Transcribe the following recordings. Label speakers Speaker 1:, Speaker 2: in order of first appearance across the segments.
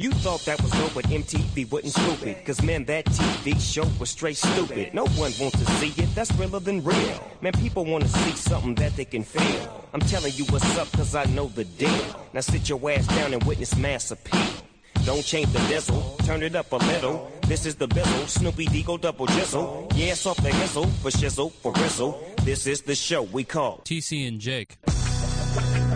Speaker 1: You thought that was low, but MTV wouldn't scoop it. Cause man, that TV show was straight stupid. No one wants to see it, that's realer than real. Man, people wanna see something that they can feel. I'm telling you what's up, cause I know the deal. Now sit your ass down and witness mass appeal. Don't change the diesel, turn it up a little. This is the bizzle, Snoopy Deagle double jizzle. Yeah, it's off the hizzle, for shizzle, for rizzle. This is the show we call
Speaker 2: TC and Jake.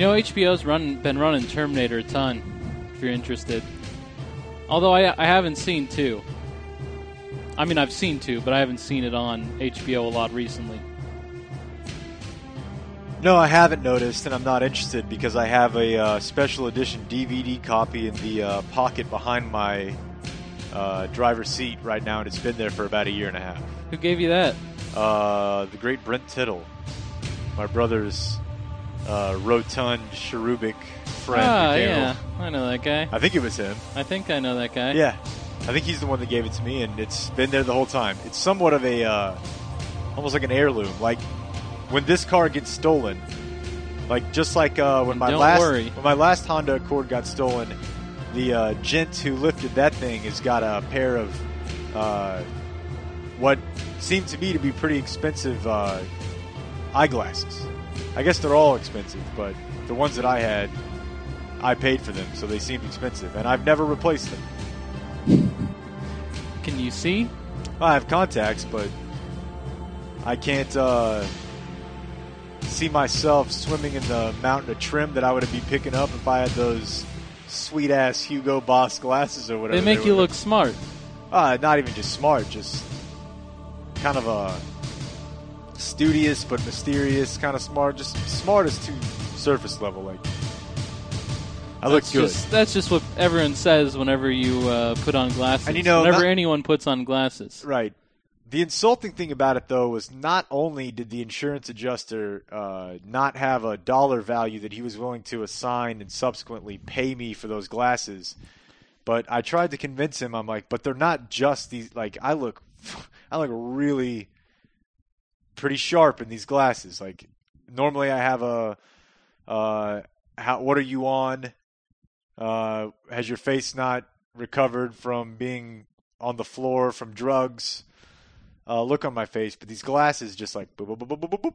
Speaker 3: You know, HBO's run been running Terminator a ton. If you're interested, although I I haven't seen two. I mean, I've seen two, but I haven't seen it on HBO a lot recently.
Speaker 4: No, I haven't noticed, and I'm not interested because I have a uh, special edition DVD copy in the uh, pocket behind my uh, driver's seat right now, and it's been there for about a year and a half.
Speaker 3: Who gave you that?
Speaker 4: Uh, the great Brent Tittle, my brother's uh, rotund cherubic friend. came
Speaker 3: yeah. I know that guy.
Speaker 4: I think it was him.
Speaker 3: I think I know that guy.
Speaker 4: Yeah, I think he's the one that gave it to me, and it's been there the whole time. It's somewhat of a, uh, almost like an heirloom. Like when this car gets stolen, like just like uh, when my last
Speaker 3: worry.
Speaker 4: when my last Honda Accord got stolen, the uh, gent who lifted that thing has got a pair of uh, what seemed to me to be pretty expensive uh, eyeglasses. I guess they're all expensive, but the ones that I had, I paid for them, so they seemed expensive, and I've never replaced them.
Speaker 3: Can you see?
Speaker 4: I have contacts, but I can't uh, see myself swimming in the mountain of trim that I would be picking up if I had those sweet ass Hugo Boss glasses or whatever.
Speaker 3: They make you
Speaker 4: were.
Speaker 3: look smart.
Speaker 4: Uh, not even just smart, just kind of a studious but mysterious kind of smart. Just smart as to surface level. Like I look
Speaker 3: That's
Speaker 4: good.
Speaker 3: Just, that's just what everyone says whenever you uh, put on glasses.
Speaker 4: And you know,
Speaker 3: whenever
Speaker 4: not-
Speaker 3: anyone puts on glasses.
Speaker 4: Right. The insulting thing about it, though, was not only did the insurance adjuster uh, not have a dollar value that he was willing to assign and subsequently pay me for those glasses, but I tried to convince him. I'm like, but they're not just these. Like, I look, I look really pretty sharp in these glasses. Like, normally I have a, uh, how, what are you on? Uh, has your face not recovered from being on the floor from drugs? uh, look on my face, but these glasses just like boop, boop, boop, boop, boop, boop.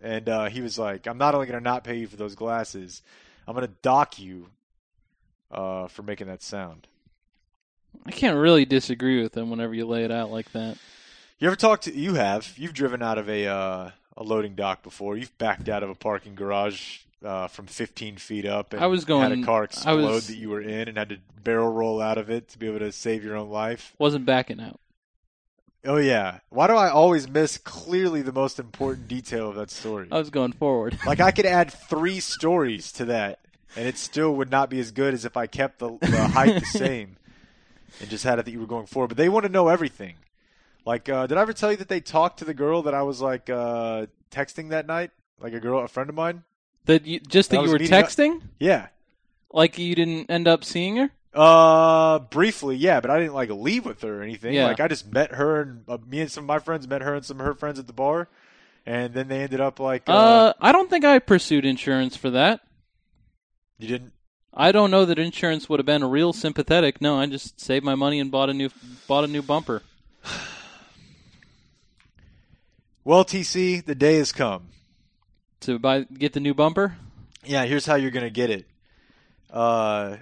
Speaker 4: And uh, he was like, I'm not only to not pay you for those glasses, I'm to dock you uh, for making that sound.
Speaker 3: I can't really disagree with him whenever you lay it out like that.
Speaker 4: You ever talked to, you have, you've driven out of a, uh, a loading dock before. You've backed out of a parking garage uh, from 15 feet up and
Speaker 3: I was going, had
Speaker 4: a car explode
Speaker 3: was-
Speaker 4: that you were in and had to barrel roll out of it to be able to save your own life.
Speaker 3: Wasn't backing out.
Speaker 4: Oh, yeah. Why do I always miss clearly the most important detail of that story?
Speaker 3: I was going forward.
Speaker 4: Like I could add three stories to that, and it still would not be as good as if I kept the, the height the same and just had it that you were going forward. But they want to know everything. Like, uh, did I ever tell you that they talked to the girl that I was like uh, texting that night? Like a girl, a friend of mine.
Speaker 3: That you, just
Speaker 4: That
Speaker 3: that you were
Speaker 4: meeting up-
Speaker 3: texting,
Speaker 4: Yeah.
Speaker 3: like you didn't end up seeing her.
Speaker 4: Uh, briefly, yeah, but I didn't like leave with her or anything.
Speaker 3: Yeah.
Speaker 4: Like I just met her and uh, me and some of my friends met her and some of her friends at the bar, and then they ended up like, uh,
Speaker 3: Uh, I don't think I pursued insurance for that.
Speaker 4: you didn't.
Speaker 3: I don't know that insurance would have been real sympathetic. No, I just saved my money and bought a new bought a new bumper.
Speaker 4: Well, TC, the day has come.
Speaker 3: To buy get the new bumper.
Speaker 4: Yeah, here's how you're gonna get it. Uh,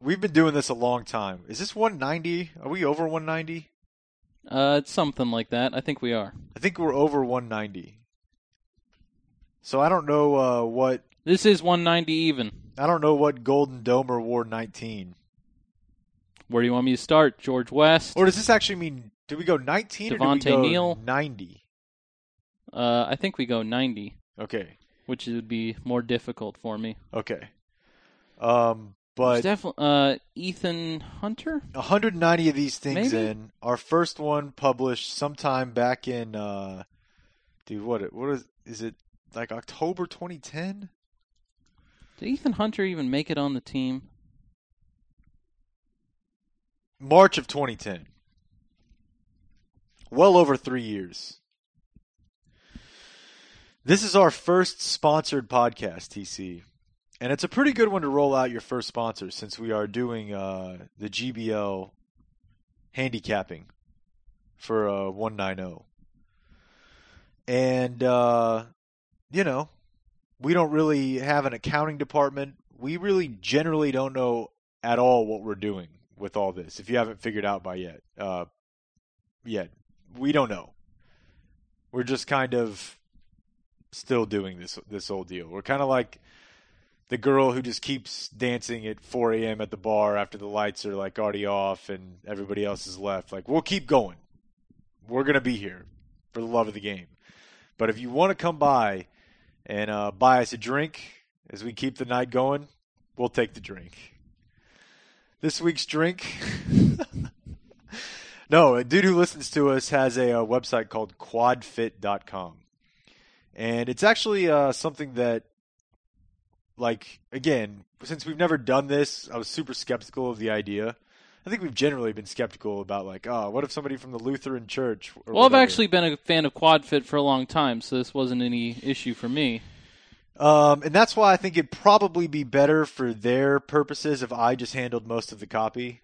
Speaker 4: we've been doing this a long time. Is this 190? Are we over 190?
Speaker 3: Uh, it's something like that. I think we are.
Speaker 4: I think we're over 190. So I don't know uh, what
Speaker 3: This is 190 even.
Speaker 4: I don't know what Golden Domer wore 19.
Speaker 3: Where do you want me to start? George West.
Speaker 4: Or does this actually mean? Do we go 19 or do we go
Speaker 3: Neal?
Speaker 4: 90?
Speaker 3: Uh, I think we go 90,
Speaker 4: Okay,
Speaker 3: which would be more difficult for me.
Speaker 4: okay. Um, but
Speaker 3: definitely uh, Ethan Hunter.
Speaker 4: 190 of these things
Speaker 3: Maybe?
Speaker 4: in. Our first one published sometime back in, uh, dude, what? What is? Is it like October 2010?
Speaker 3: Did Ethan Hunter even make it on the team?
Speaker 4: March of 2010. Well over three years. This is our first sponsored podcast, TC. And it's a pretty good one to roll out your first sponsor since we are doing uh, the GBL handicapping for uh, 190. And, uh, you know, we don't really have an accounting department. We really generally don't know at all what we're doing with all this. If you haven't figured out by yet, uh, yet we don't know. We're just kind of still doing this this old deal. We're kind of like the girl who just keeps dancing at 4 a.m. at the bar after the lights are like already off and everybody else is left. Like we'll keep going. We're gonna be here for the love of the game. But if you want to come by and uh, buy us a drink as we keep the night going, we'll take the drink. This week's drink. no, a dude who listens to us has a, a website called quadfit.com. And it's actually uh, something that, like, again, since we've never done this, I was super skeptical of the idea. I think we've generally been skeptical about, like, oh, what if somebody from the Lutheran Church.
Speaker 3: well, whatever. I've actually been a fan of QuadFit for a long time, so this wasn't any issue for me.
Speaker 4: Um, and that's why I think it'd probably be better for their purposes if I just handled most of the copy.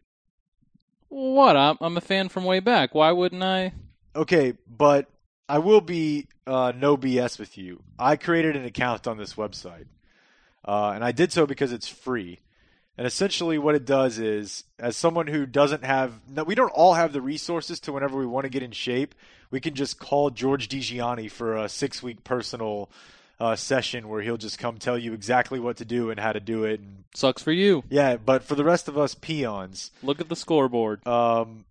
Speaker 3: What? I'm, I'm a fan from way back. Why wouldn't I?
Speaker 4: Okay, but I will be uh, no BS with you. I created an account on this website, uh, and I did so because it's free. And essentially, what it does is, as someone who doesn't have, we don't all have the resources to whenever we want to get in shape, we can just call George DiGianni for a six week personal uh, session where he'll just come tell you exactly what to do and how to do it. And,
Speaker 3: Sucks for you.
Speaker 4: Yeah, but for the rest of us peons,
Speaker 3: look at the scoreboard.
Speaker 4: Um,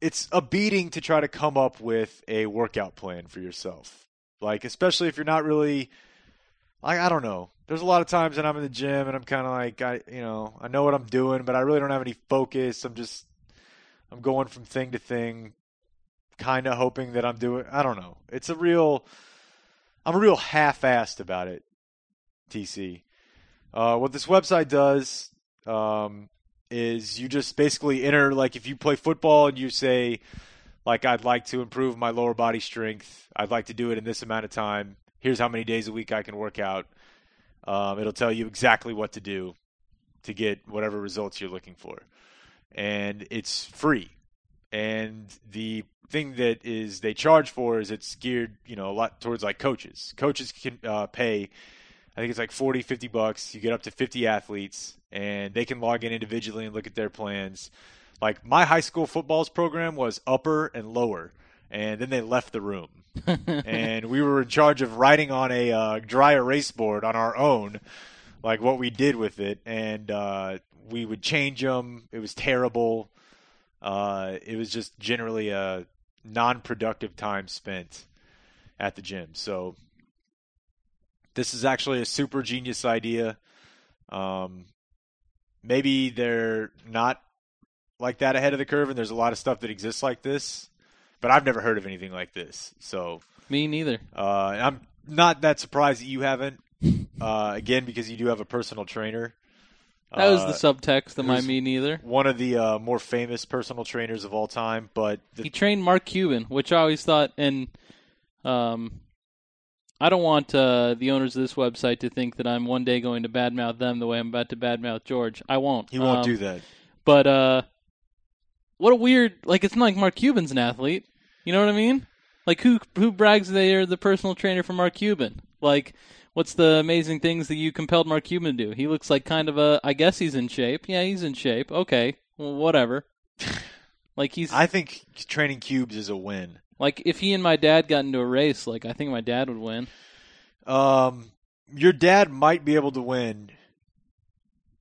Speaker 4: it's a beating to try to come up with a workout plan for yourself. Like, especially if you're not really, like, I don't know. There's a lot of times that I'm in the gym and I'm kind of like, I, you know, I know what I'm doing, but I really don't have any focus. I'm just, I'm going from thing to thing, kind of hoping that I'm doing. I don't know. It's a real, I'm a real half-assed about it. TC. Uh, what this website does, um, is you just basically enter like if you play football and you say like I'd like to improve my lower body strength, I'd like to do it in this amount of time. Here's how many days a week I can work out. Um, it'll tell you exactly what to do to get whatever results you're looking for, and it's free. And the thing that is they charge for is it's geared, you know, a lot towards like coaches. Coaches can uh, pay I think it's like 40, 50 bucks. You get up to 50 athletes, and they can log in individually and look at their plans. Like my high school football's program was upper and lower, and then they left the room. and we were in charge of writing on a uh, dry erase board on our own, like what we did with it, and uh, we would change them. It was terrible. Uh, it was just generally a non-productive time spent at the gym. So this is actually a super genius idea. Um, maybe they're not like that ahead of the curve, and there's a lot of stuff that exists like this, but I've never heard of anything like this. So
Speaker 3: me neither.
Speaker 4: Uh, I'm not that surprised that you haven't. Uh, again, because you do have a personal trainer.
Speaker 3: That was the uh, subtext of my me neither.
Speaker 4: One of the uh, more famous personal trainers of all time, but the...
Speaker 3: he trained Mark Cuban, which I always thought, and um, I don't want uh, the owners of this website to think that I'm one day going to badmouth them the way I'm about to badmouth George. I won't.
Speaker 4: He won't um, do that.
Speaker 3: But uh, what a weird like. It's not like Mark Cuban's an athlete. You know what I mean? Like who who brags they are the personal trainer for Mark Cuban? Like what's the amazing things that you compelled Mark Cuban to do? He looks like kind of a. I guess he's in shape. Yeah, he's in shape. Okay, well, whatever. like he's.
Speaker 4: I think training cubes is a win.
Speaker 3: Like if he and my dad got into a race, like I think my dad would win.
Speaker 4: Um, your dad might be able to win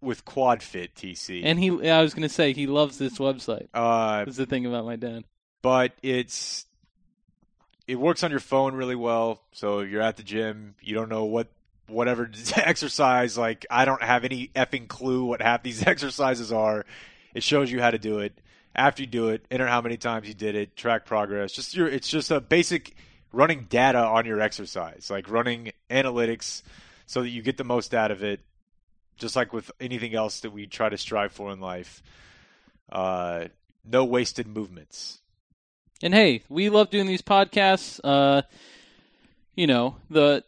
Speaker 4: with QuadFit TC.
Speaker 3: And he, I was going to say, he loves this website.
Speaker 4: Uh,
Speaker 3: That's the thing about my dad.
Speaker 4: But it's it works on your phone really well. So you're at the gym, you don't know what whatever exercise. Like I don't have any effing clue what half these exercises are. It shows you how to do it after you do it, enter how many times you did it, track progress. Just your, it's just a basic running data on your exercise, like running analytics so that you get the most out of it. Just like with anything else that we try to strive for in life, uh, no wasted movements.
Speaker 3: And hey, we love doing these podcasts. Uh, you know, the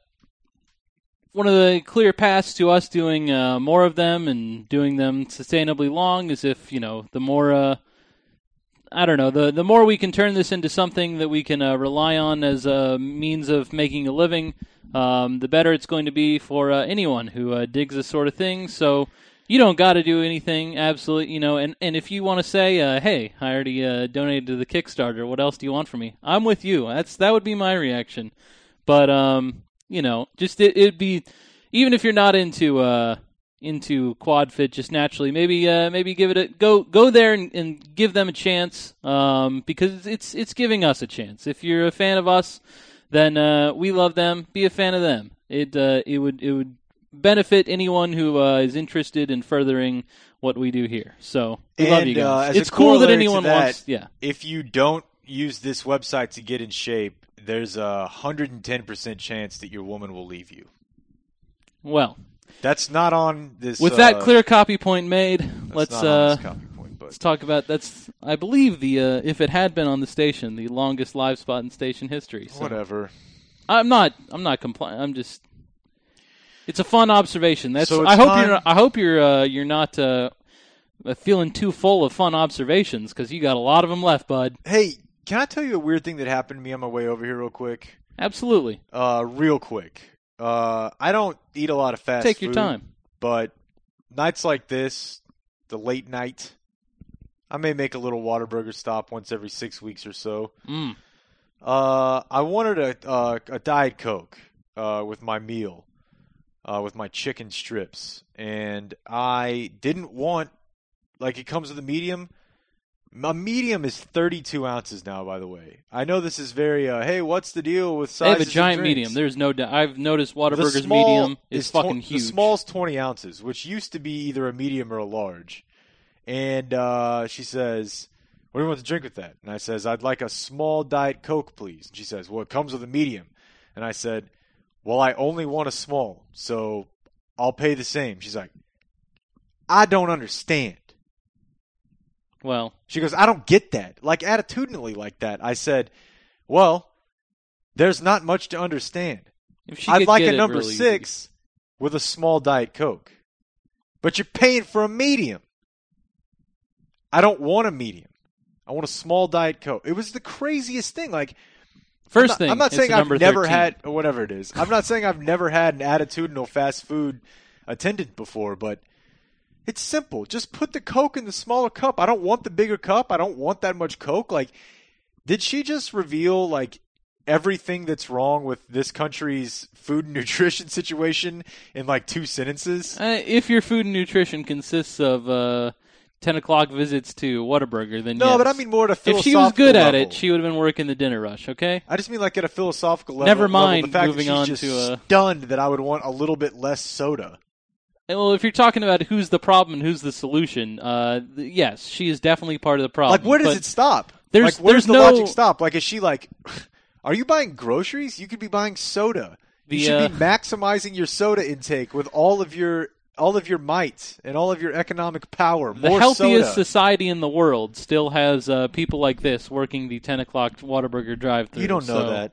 Speaker 3: one of the clear paths to us doing uh, more of them and doing them sustainably long is if you know the more uh, I don't know. The the more we can turn this into something that we can uh, rely on as a means of making a living, um, the better it's going to be for uh, anyone who uh, digs this sort of thing. So you don't got to do anything. Absolutely you know and, and if you want to say uh, hey i already uh, donated to the kickstarter. What else do you want from me? I'm with you. That's that would be my reaction. But um you know just it, it'd be even if you're not into uh into quad fit just naturally maybe uh maybe give it a go go there and, and give them a chance um because it's it's giving us a chance if you're a fan of us then uh we love them be a fan of them it uh it would it would benefit anyone who uh, is interested in furthering what we do here. So we love you guys.
Speaker 4: uh,
Speaker 3: it's cool that anyone
Speaker 4: that,
Speaker 3: wants. Yeah,
Speaker 4: If you don't use this website to get in shape, there's a hundred and ten percent chance that your woman will leave you.
Speaker 3: well,
Speaker 4: That's not on this.
Speaker 3: with
Speaker 4: uh,
Speaker 3: that clear copy point made, let's uh,
Speaker 4: copy point, but
Speaker 3: let's talk about that's. I believe the uh, if it had been on the station, the longest live spot in station history. So
Speaker 4: whatever.
Speaker 3: I'm not. I'm not complying. I'm just. It's a fun observation. That's.
Speaker 4: So
Speaker 3: I hope
Speaker 4: time-
Speaker 3: you're. I hope you're. Uh, you're not uh, feeling too full of fun observations because you got a lot of them left, bud.
Speaker 4: Hey, can I tell you a weird thing that happened to me on my way over here, real quick?
Speaker 3: Absolutely.
Speaker 4: Uh, real quick. Uh, I don't eat a lot of fast
Speaker 3: Take your
Speaker 4: food,
Speaker 3: time.
Speaker 4: but nights like this, the late night, I may make a little Whataburger stop once every six weeks or so.
Speaker 3: Mm.
Speaker 4: Uh, I wanted a uh, a diet coke uh, with my meal, uh, with my chicken strips, and I didn't want like it comes with a medium. A medium is 32 ounces now. By the way, I know this is very. Uh, hey, what's the deal with size?
Speaker 3: They have a giant medium. There's no doubt. I've noticed
Speaker 4: The
Speaker 3: Whataburger's medium is,
Speaker 4: tw-
Speaker 3: fucking huge.
Speaker 4: The small's 20 ounces, which used to be either a medium or a large. And uh, she says, "What do you want to drink with that?" And I says, "I'd like a small diet coke, please." And she says, "Well, it comes with a medium." And I said, "Well, I only want a small, so I'll pay the same." She's like, "I don't understand."
Speaker 3: Well,
Speaker 4: She goes, I don't get that. Like attitudinally like that. I said, Well, there's not much to understand.
Speaker 3: if she
Speaker 4: I'd like a number
Speaker 3: really easy.
Speaker 4: six with a small Diet Coke. But you're paying for a medium. I don't want a medium. I want a small Diet Coke. It was the craziest thing. Like
Speaker 3: First
Speaker 4: I'm not,
Speaker 3: thing,
Speaker 4: I'm not saying I've never
Speaker 3: 13.
Speaker 4: had whatever it is. I'm not saying I've never had an attitudinal fast food attendant before, but it's simple. Just put the Coke in the smaller cup. I don't want the bigger cup. I don't want that much Coke. Like, did she just reveal like everything that's wrong with this country's food and nutrition situation in like two sentences?
Speaker 3: Uh, if your food and nutrition consists of uh, ten o'clock visits to Whataburger, then
Speaker 4: No,
Speaker 3: yes.
Speaker 4: but I mean more at a
Speaker 3: if she was good at it, she would have been working the dinner rush. Okay.
Speaker 4: I just mean like at a philosophical level.
Speaker 3: Never
Speaker 4: level,
Speaker 3: mind
Speaker 4: the fact
Speaker 3: moving
Speaker 4: that
Speaker 3: on
Speaker 4: just
Speaker 3: to, uh,
Speaker 4: stunned that I would want a little bit less soda.
Speaker 3: Well, if you're talking about who's the problem and who's the solution, uh, th- yes, she is definitely part of the problem.
Speaker 4: Like, where does
Speaker 3: but
Speaker 4: it stop?
Speaker 3: there's-
Speaker 4: like, where
Speaker 3: there's
Speaker 4: does the
Speaker 3: no-
Speaker 4: logic stop? Like, is she like, are you buying groceries? You could be buying soda.
Speaker 3: The,
Speaker 4: you should
Speaker 3: uh,
Speaker 4: be maximizing your soda intake with all of your all of your might and all of your economic power.
Speaker 3: The
Speaker 4: More
Speaker 3: healthiest
Speaker 4: soda.
Speaker 3: society in the world still has uh, people like this working the 10 o'clock Whataburger drive-through.
Speaker 4: you don't know
Speaker 3: so,
Speaker 4: that.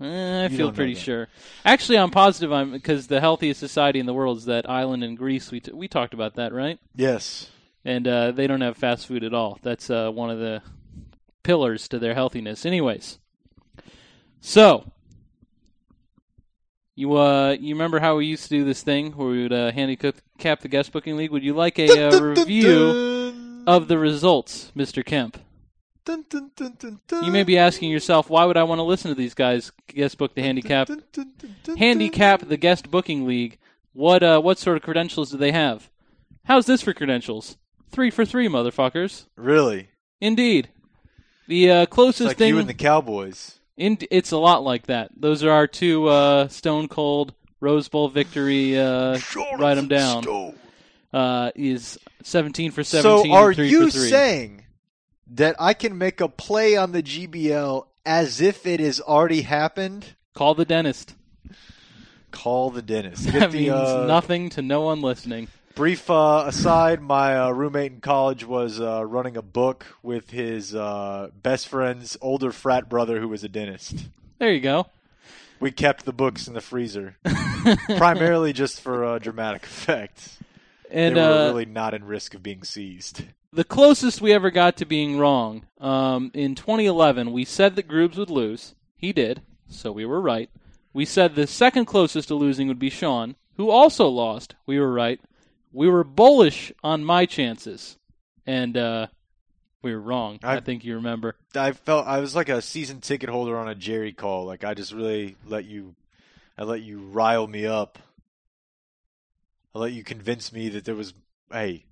Speaker 3: Eh, I
Speaker 4: You
Speaker 3: feel pretty sure. Actually, I'm positive I'm because the healthiest society in the world is that island in Greece. We t- we talked about that, right?
Speaker 4: Yes.
Speaker 3: And uh, they don't have fast food at all. That's uh, one of the pillars to their healthiness. Anyways, so you uh you remember how we used to do this thing where we would uh, handicap the guest booking league? Would you like a uh, review of the results, Mister Kemp?
Speaker 4: Dun, dun, dun, dun, dun.
Speaker 3: You may be asking yourself, why would I want to listen to these guys guest book the handicap?
Speaker 4: Dun, dun, dun, dun,
Speaker 3: Handicap the guest booking league. What uh what sort of credentials do they have? How's this for credentials? Three for three, motherfuckers.
Speaker 4: Really?
Speaker 3: Indeed. The uh,
Speaker 4: It's
Speaker 3: closest
Speaker 4: like
Speaker 3: thing
Speaker 4: you and the Cowboys.
Speaker 3: in, it's a lot like that. Those are our two uh, Stone Cold Rose Bowl victory. Uh, write them down. Uh, is seventeen for seventeen.
Speaker 4: So are
Speaker 3: three
Speaker 4: you
Speaker 3: for three.
Speaker 4: saying that I can make a play on the GBL as if it has already happened?
Speaker 3: Call the dentist.
Speaker 4: Call the dentist. Get
Speaker 3: That
Speaker 4: the,
Speaker 3: means
Speaker 4: uh,
Speaker 3: nothing to no one listening.
Speaker 4: Brief uh, aside, my uh, roommate in college was uh, running a book with his uh, best friend's older frat brother who was a dentist.
Speaker 3: There you go.
Speaker 4: We kept the books in the freezer, primarily just for uh, dramatic effect.
Speaker 3: And
Speaker 4: they were really not in risk of being seized.
Speaker 3: The closest we ever got to being wrong um, in 2011, we said that Grooves would lose. He did, so we were right. We said the second closest to losing would be Sean, who also lost. We were right. We were bullish on my chances, and uh, we were wrong. I,
Speaker 4: I-
Speaker 3: think you remember.
Speaker 4: I felt I was like a season ticket holder on a Jerry call. Like I just really let you, I let you rile me up. I let you convince me that there was, hey,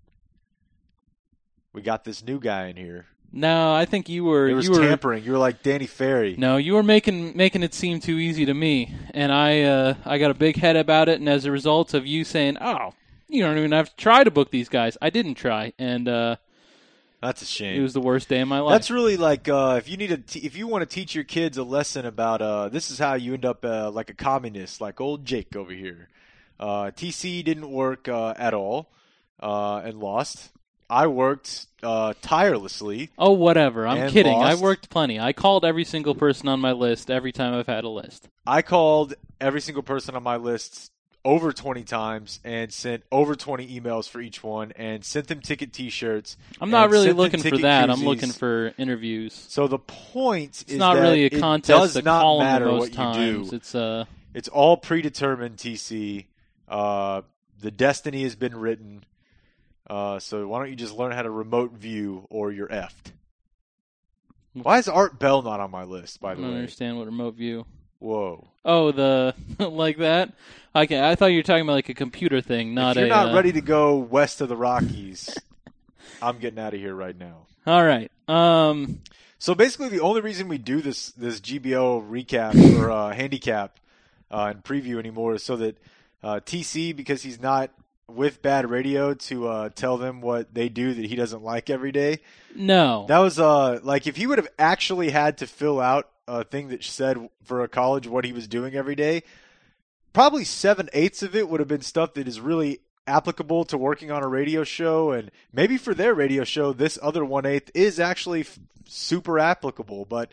Speaker 4: we got this new guy in here.
Speaker 3: No, I think you were.
Speaker 4: It was
Speaker 3: you were,
Speaker 4: tampering. You were like Danny Ferry.
Speaker 3: No, you were making making it seem too easy to me, and I uh, I got a big head about it. And as a result of you saying, "Oh, you don't even have to try to book these guys," I didn't try, and uh,
Speaker 4: That's a shame.
Speaker 3: it was the worst day of my life.
Speaker 4: That's really like uh, if you need to te- if you want to teach your kids a lesson about uh, this is how you end up uh, like a communist, like old Jake over here. Uh, TC didn't work uh, at all uh, and lost. I worked uh, tirelessly.
Speaker 3: oh, whatever. I'm kidding.
Speaker 4: lost.
Speaker 3: I worked plenty. I called every single person on my list every time I've had a list.
Speaker 4: I called every single person on my list over 20 times and sent over 20 emails for each one and sent them ticket T-shirts.
Speaker 3: I'm not really looking for that. I'm looking for interviews.
Speaker 4: So the point
Speaker 3: It's
Speaker 4: is
Speaker 3: not really a
Speaker 4: it
Speaker 3: contest
Speaker 4: does
Speaker 3: to
Speaker 4: not
Speaker 3: call them
Speaker 4: what
Speaker 3: times.
Speaker 4: you do.
Speaker 3: It's uh,
Speaker 4: It's all predetermined, TC. Uh, the destiny has been written. Uh, so why don't you just learn how to remote view or you're effed? Why is Art Bell not on my list, by the way?
Speaker 3: I don't
Speaker 4: way?
Speaker 3: understand what remote view.
Speaker 4: Whoa.
Speaker 3: Oh, the like that. Okay, I thought you were talking about like a computer thing, not
Speaker 4: if you're
Speaker 3: a.
Speaker 4: not
Speaker 3: uh,
Speaker 4: ready to go west of the Rockies, I'm getting out of here right now.
Speaker 3: All right. Um.
Speaker 4: So basically, the only reason we do this this GBO recap or uh, handicap uh, and preview anymore is so that uh, TC, because he's not with Bad Radio, to uh, tell them what they do that he doesn't like every day.
Speaker 3: No.
Speaker 4: That was uh like if he would have actually had to fill out a thing that said for a college what he was doing every day, probably seven eighths of it would have been stuff that is really applicable to working on a radio show, and maybe for their radio show, this other one eighth is actually f- super applicable. But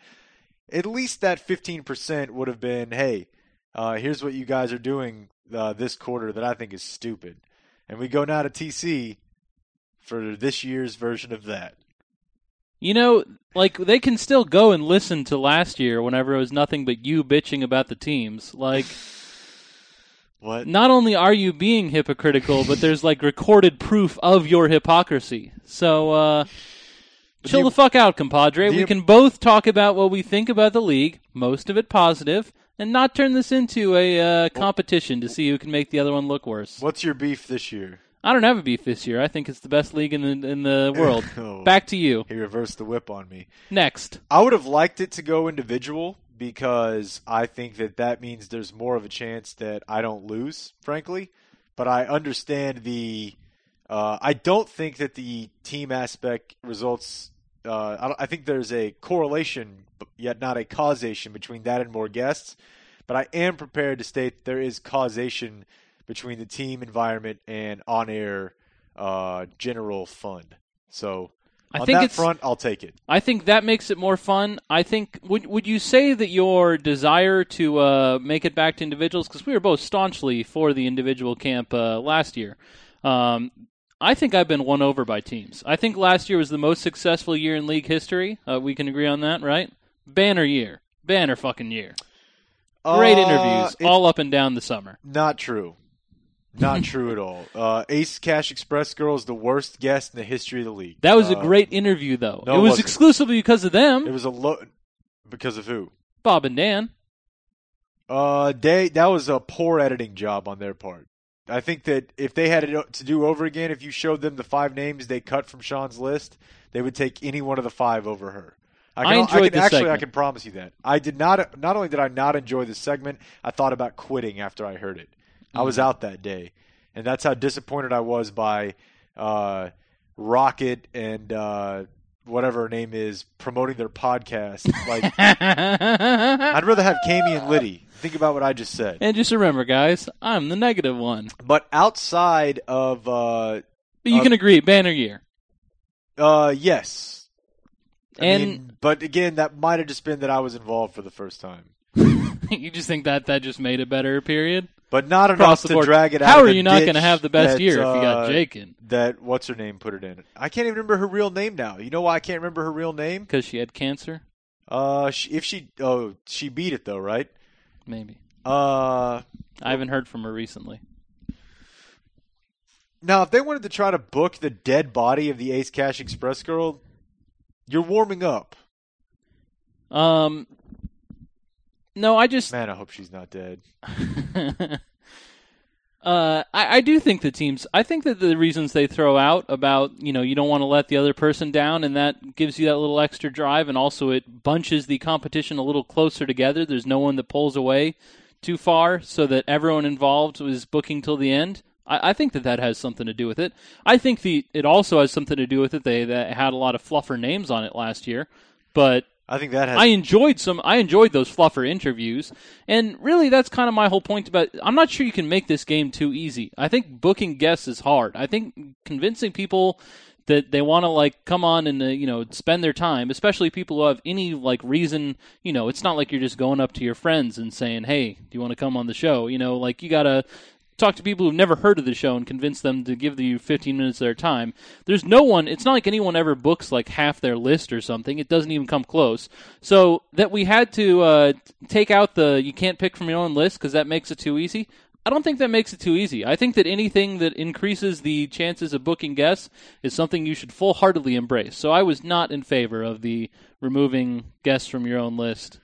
Speaker 4: at least that fifteen percent would have been, hey, uh, here's what you guys are doing uh, this quarter that I think is stupid, and we go now to TC for this year's version of that.
Speaker 3: You know, like they can still go and listen to last year whenever it was nothing but you bitching about the teams. Like,
Speaker 4: What?
Speaker 3: not only are you being hypocritical, but there's like recorded proof of your hypocrisy. So, uh, chill
Speaker 4: the-
Speaker 3: the fuck out, compadre.
Speaker 4: the-
Speaker 3: we can both talk about what we think about the league, most of it positive, and not turn this into a uh, competition to see who can make the other one look worse.
Speaker 4: What's your beef this year?
Speaker 3: I don't have a beef this year. I think it's the best league in the in the world.
Speaker 4: Oh.
Speaker 3: Back to you.
Speaker 4: He reversed the whip on me.
Speaker 3: Next.
Speaker 4: I would have liked it to go individual because I think that that means there's more of a chance that I don't lose, frankly. But I understand the. Uh, I don't think that the team aspect results. Uh, I, I think there's a correlation, yet not a causation between that and more guests. But I am prepared to state there is causation between the team environment and on-air uh, general fund. So
Speaker 3: I
Speaker 4: on
Speaker 3: think
Speaker 4: that front, I'll take it.
Speaker 3: I think that makes it more fun. I think would would you say that your desire to uh, make it back to individuals because we were both staunchly for the individual camp uh, last year. Um, I think I've been won over by teams. I think last year was the most successful year in league history. Uh, we can agree on that, right? Banner year, banner fucking year. Great
Speaker 4: Uh,
Speaker 3: interviews all up and down the summer.
Speaker 4: Not true. Not true at all. Uh, Ace Cash Express Girl is the worst guest in the history of the league.
Speaker 3: That was a
Speaker 4: Uh,
Speaker 3: great interview, though.
Speaker 4: no,
Speaker 3: it
Speaker 4: it
Speaker 3: was
Speaker 4: wasn't.
Speaker 3: exclusively because of them,
Speaker 4: It was a low because of who?
Speaker 3: Bob and Dan.
Speaker 4: Uh, they that was a poor editing job on their part. I think that if they had it to do over again, if you showed them the five names they cut from Sean's list, they would take any one of the five over her.
Speaker 3: I
Speaker 4: can,
Speaker 3: enjoyed
Speaker 4: can,
Speaker 3: the
Speaker 4: actually. I can promise you that. I did not. Not only did I not enjoy the segment, I thought about quitting after I heard it. I was
Speaker 3: Mm-hmm.
Speaker 4: out that day, and that's how disappointed I was by uh, Rocket and uh, whatever her name is promoting their podcast. Like, I'd rather have Cami and Liddy. Think about what I just said.
Speaker 3: and just remember, guys, I'm the negative one.
Speaker 4: But outside of, uh,
Speaker 3: But you can agree, banner year.
Speaker 4: uh, yes. I
Speaker 3: And-
Speaker 4: mean, but again, that might have just been that I was involved for the first time.
Speaker 3: you just think that that just made it better, period?
Speaker 4: But not
Speaker 3: Across
Speaker 4: enough
Speaker 3: the
Speaker 4: to
Speaker 3: board.
Speaker 4: drag it out.
Speaker 3: How are you not
Speaker 4: going
Speaker 3: to have the best
Speaker 4: that,
Speaker 3: year if you got
Speaker 4: uh,
Speaker 3: Jake in?
Speaker 4: That what's her name put it in. I can't even remember her real name now. You know why I can't remember her real name?
Speaker 3: Because she had cancer?
Speaker 4: Uh, she, if she oh she beat it though, right?
Speaker 3: Maybe.
Speaker 4: Uh,
Speaker 3: I haven't heard from her recently.
Speaker 4: now if they wanted to try to book the dead body of the Ace Cash Express girl, you're warming up.
Speaker 3: Um, no, I just
Speaker 4: Man, I hope she's not dead.
Speaker 3: uh, I, I do think the teams. I think that the reasons they throw out about you know you don't want to let the other person down, and that gives you that little extra drive, and also it bunches the competition a little closer together. There's no one that pulls away too far, so that everyone involved is booking till the end. I, I think that that has something to do with it. I think the it also has something to do with it. They that had a lot of fluffer names on it last year, but
Speaker 4: I think that has.
Speaker 3: I enjoyed some. I enjoyed those fluffer interviews, and really, that's kind of my whole point about. I'm not sure you can make this game too easy. I think booking guests is hard. I think convincing people that they want to like come on and uh, you know spend their time, especially people who have any like reason. You know, it's not like you're just going up to your friends and saying, "Hey, do you want to come on the show?" You know, like you gotta talk to people who've never heard of the show and convince them to give you 15 minutes of their time. There's no one, it's not like anyone ever books like half their list or something. It doesn't even come close. So that we had to uh, take out the you can't pick from your own list because that makes it too easy. I don't think that makes it too easy. I think that anything that increases the chances of booking guests is something you should full heartedly embrace. So I was not in favor of the removing guests from your own list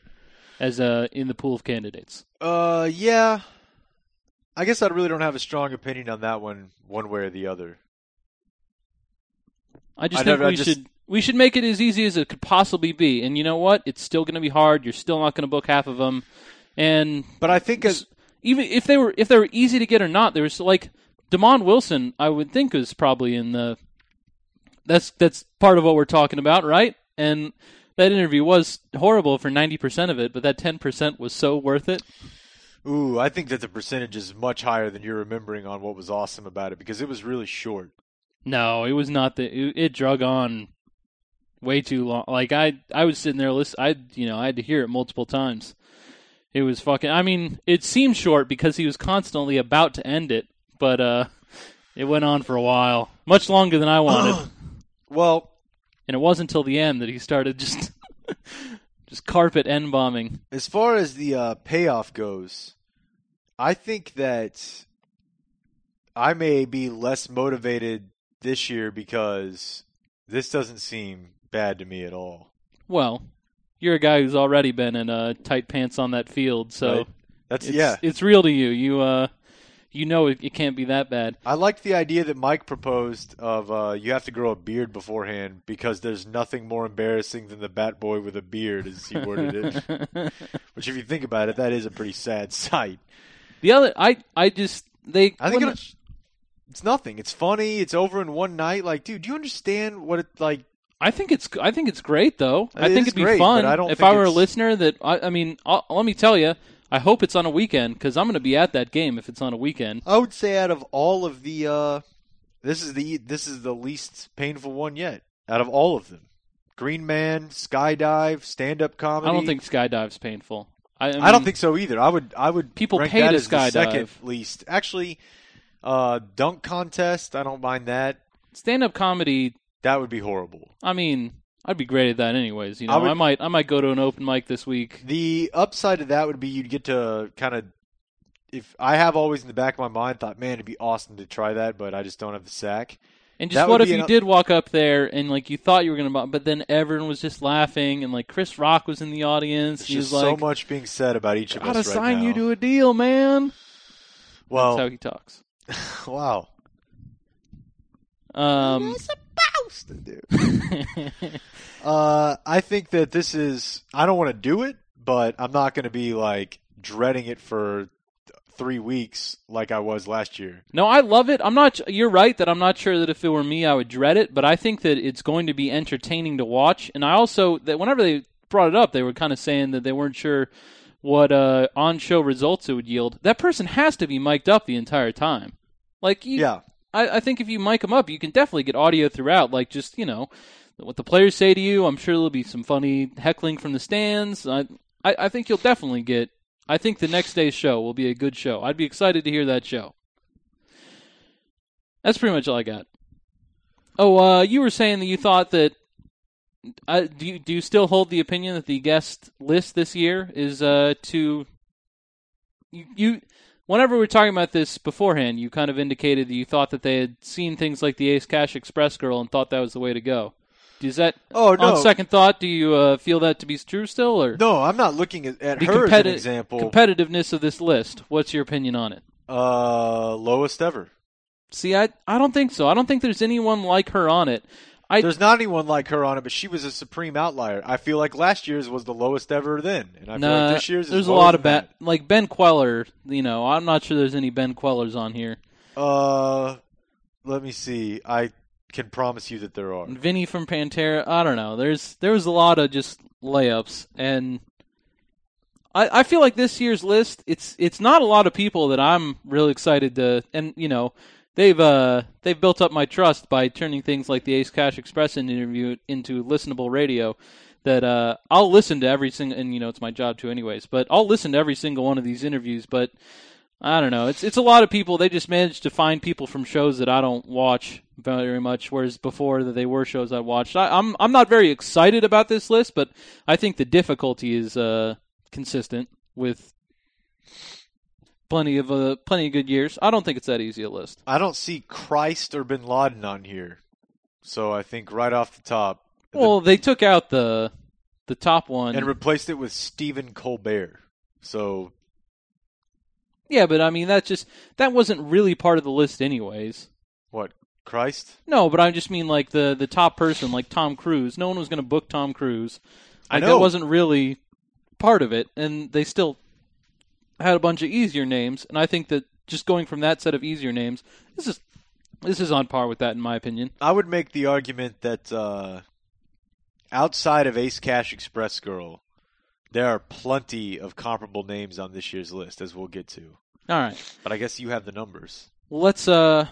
Speaker 3: as uh, in the pool of candidates.
Speaker 4: Uh, yeah. I guess I really don't have a strong opinion on that one, one way or the other.
Speaker 3: I just
Speaker 4: I
Speaker 3: think we
Speaker 4: just-
Speaker 3: should we should make it as easy as it could possibly be. And you know what? It's still going to be hard. You're still not going to book half of them. And
Speaker 4: But I think as
Speaker 3: even if they were if they were easy to get or not, there was like Demond Wilson. I would think is probably in the. That's that's part of what we're talking about, right? And that interview was horrible for ninety percent of it, but that ten percent was so worth it.
Speaker 4: Ooh, I think that the percentage is much higher than you're remembering on what was awesome about it because it was really short.
Speaker 3: No, it was not the. It, it drug on way too long. Like I, I was sitting there listening. I, you know, I had to hear it multiple times. It was fucking. I mean, it seemed short because he was constantly about to end it, but uh, it went on for a while, much longer than I wanted.
Speaker 4: Well,
Speaker 3: and it wasn't until the end that he started just, just carpet end bombing.
Speaker 4: as far as the uh, payoff goes, I think that I may be less motivated this year because this doesn't seem bad to me at all.
Speaker 3: Well, you're a guy who's already been in uh, tight pants on that field, so
Speaker 4: Right. That's
Speaker 3: it's,
Speaker 4: yeah.
Speaker 3: it's real to you. You uh, you know it, it can't be that bad.
Speaker 4: I liked the idea that Mike proposed of uh, you have to grow a beard beforehand because there's nothing more embarrassing than the bat boy with a beard, as he worded it. Which, if you think about it, that is a pretty sad sight.
Speaker 3: The other, I, I just they.
Speaker 4: I think it's, it's nothing. It's funny. It's over in one night. Like, dude, do you understand what it like?
Speaker 3: I think it's, I think it's great though. I think it'd be
Speaker 4: great,
Speaker 3: fun
Speaker 4: I don't
Speaker 3: if I were a listener. That I, I mean, i let me tell you, I hope it's on a weekend because I'm going to be at that game if it's on a weekend.
Speaker 4: I would say out of all of the, uh, this is the this is the least painful one yet. Out of all of them, Green Man, Skydive, stand up comedy.
Speaker 3: I don't think skydive's painful. I, I,
Speaker 4: I don't think so either. I would I would
Speaker 3: People pay to
Speaker 4: the second least. Actually, uh, dunk contest. I don't mind that.
Speaker 3: stand-up comedy.
Speaker 4: That would be horrible.
Speaker 3: I mean, I'd be great at that anyways. You know,
Speaker 4: I
Speaker 3: I, might, I might go to an open mic this week.
Speaker 4: The upside of that would be you'd get to kind of. If I have always in the back of my mind thought, man, it'd be awesome to try that, but I just don't have the sack.
Speaker 3: And just
Speaker 4: would
Speaker 3: what if you
Speaker 4: an-
Speaker 3: did walk up there and like you thought you were gonna, but then everyone was just laughing and like Chris Rock was in the audience.
Speaker 4: There's
Speaker 3: he was
Speaker 4: just so much being said about each of us.
Speaker 3: "Gotta
Speaker 4: us right
Speaker 3: sign
Speaker 4: now.
Speaker 3: you to a deal, man."
Speaker 4: well,
Speaker 3: That's how he talks.
Speaker 4: wow.
Speaker 3: Um,
Speaker 4: to do. Uh, I think that this is. I don't want to do it, but I'm not going to be like dreading it for three weeks like I was last year.
Speaker 3: No, I love it. I'm not. You're right that I'm not sure that if it were me, I would dread it. But I think that it's going to be entertaining to watch. And I also that whenever they brought it up, they were kind of saying that they weren't sure what uh, on-show results it would yield. That person has to be mic'd up the entire time. Like, you,
Speaker 4: Yeah.
Speaker 3: I, I think if you mic them up, you can definitely get audio throughout. Like, just you know, what the players say to you. I'm sure there'll be some funny heckling from the stands. I, I, I think you'll definitely get. I think the next day's show will be a good show. I'd be excited to hear that show. That's pretty much all I got. Oh, uh, you were saying that you thought that. Uh, do you do you still hold the opinion that the guest list this year is uh too? You, you whenever we were talking about this beforehand, you kind of indicated that you thought that they had seen things like the Ace Cash Express girl and thought that was the way to go. Is that
Speaker 4: Oh no.
Speaker 3: on second thought? Do you uh, feel that to be true still, or
Speaker 4: no, I'm not looking at, at
Speaker 3: the
Speaker 4: her as an example.
Speaker 3: competitiveness of this list? What's your opinion on it?
Speaker 4: uh, lowest ever.
Speaker 3: See, I I don't think so. I don't think there's anyone like her on it. I
Speaker 4: There's not anyone like her on it, but she was a supreme outlier. I feel like last year's was the lowest ever then, and I feel
Speaker 3: nah,
Speaker 4: like this year's is
Speaker 3: there's a lot of ben, like Ben Kweller. You know, I'm not sure there's any Ben Kwellers on here.
Speaker 4: Uh, let me see. I can promise you that there are.
Speaker 3: Vinny from Pantera. I don't know. There's there was a lot of just layups, and I I feel like this year's list it's it's not a lot of people that I'm really excited to. And you know they've uh they've built up my trust by turning things like the Ace Cash Express interview into listenable radio. That uh I'll listen to every single, and you know it's my job to anyways. But I'll listen to every single one of these interviews. But I don't know. It's it's a lot of people. They just managed to find people from shows that I don't watch very much. Whereas before that they were shows I watched. I, I'm I'm not very excited about this list, but I think the difficulty is uh, consistent with plenty of uh, plenty of good years. I don't think it's that easy a list.
Speaker 4: I don't see Christ or Bin Laden on here, so I think right off the top, the-
Speaker 3: Well, they took out the the top one.
Speaker 4: and replaced it with Stephen Colbert. So
Speaker 3: yeah, but I mean that's just that wasn't really part of the list anyways.
Speaker 4: what? Christ?
Speaker 3: No, but I just mean like the the top person, like Tom Cruise. No one was going to book Tom Cruise.
Speaker 4: I know.
Speaker 3: that wasn't really part of it, and they still had a bunch of easier names. And I think that just going from that set of easier names, this is this is on par with that, in my opinion.
Speaker 4: I would make the argument that uh, outside of Ace Cash Express Girl, there are plenty of comparable names on this year's list, as we'll get to.
Speaker 3: All right,
Speaker 4: But I guess you have the numbers.
Speaker 3: let's uh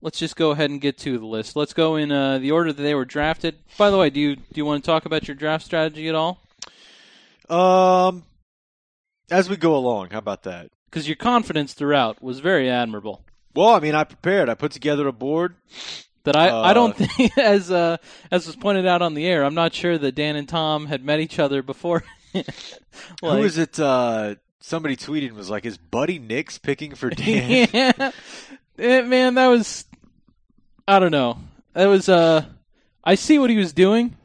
Speaker 3: let's just go ahead and get to the list. Let's go in uh, the order that they were drafted. By the way, do you do you want to talk about your draft strategy at all?
Speaker 4: Um, as we go along, how about that?
Speaker 3: Because your confidence throughout was very admirable.
Speaker 4: Well, I mean, I prepared. I put together a board.
Speaker 3: that I, I
Speaker 4: Uh,
Speaker 3: don't think as uh, as was pointed out on the air, I'm not sure that Dan and Tom had met each other before.
Speaker 4: Who is it? Uh, somebody tweeted and was like, "Is Buddy Nix picking for Dan?"
Speaker 3: yeah. Eh, man, that was I don't know. That was uh I see what he was doing,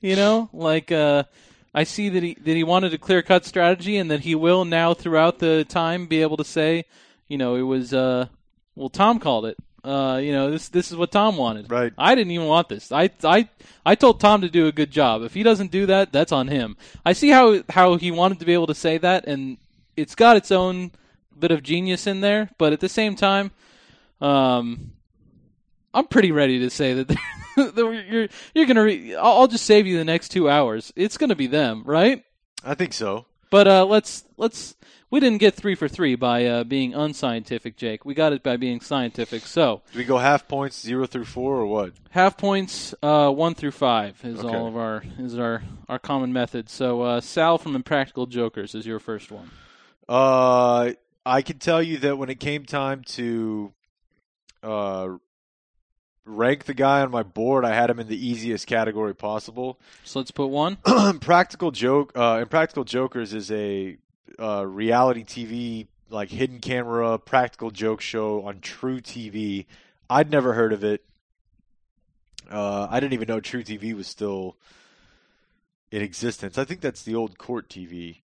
Speaker 3: you know? Like uh I see that he that he wanted a clear cut strategy and that he will now throughout the time be able to say, you know, it was uh well Tom called it. Uh, you know, this this is what Tom wanted.
Speaker 4: Right.
Speaker 3: I didn't even want this. I I I told Tom to do a good job. If he doesn't do that, that's on him. I see how how he wanted to be able to say that and it's got its own bit of genius in there, but at the same time, um, I'm pretty ready to say that that you're you're gonna. Re- I'll, just save you the next two hours. It's gonna be them, right?
Speaker 4: I think so.
Speaker 3: But uh, let's let's. We didn't get three for three by uh, being unscientific, Jake. We got it by being scientific. So
Speaker 4: Do we go half points, zero through four, or what?
Speaker 3: half points, uh, one through five is
Speaker 4: Okay.
Speaker 3: all of our is our our common method. So uh, Sal from Impractical Jokers is your first one.
Speaker 4: Uh, I can tell you that when it came time to uh, rank the guy on my board, I had him in the easiest category possible.
Speaker 3: So let's put one.
Speaker 4: Practical joke. Uh, Impractical Jokers is a uh, reality TV like hidden camera practical joke show on True TV. I'd never heard of it. Uh, I didn't even know True TV was still in existence. I think that's the old Court TV.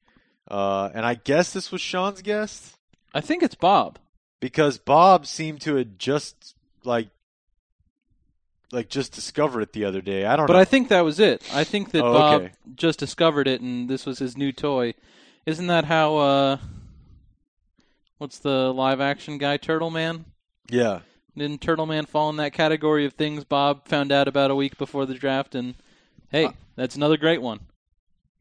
Speaker 4: Uh, and I guess this was Sean's guest
Speaker 3: I think it's Bob.
Speaker 4: because Bob seemed to have just like like just discovered it the other day. I don't know
Speaker 3: But
Speaker 4: know.
Speaker 3: I think that was it. I think that
Speaker 4: Oh,
Speaker 3: Bob
Speaker 4: okay. just
Speaker 3: just discovered it and this was his new toy. Isn't that how uh what's the live action guy? Turtle Man.
Speaker 4: Yeah.
Speaker 3: Didn't Turtle Man fall in that category of things Bob found out about a week before the draft? And hey,
Speaker 4: Uh,
Speaker 3: that's another great one.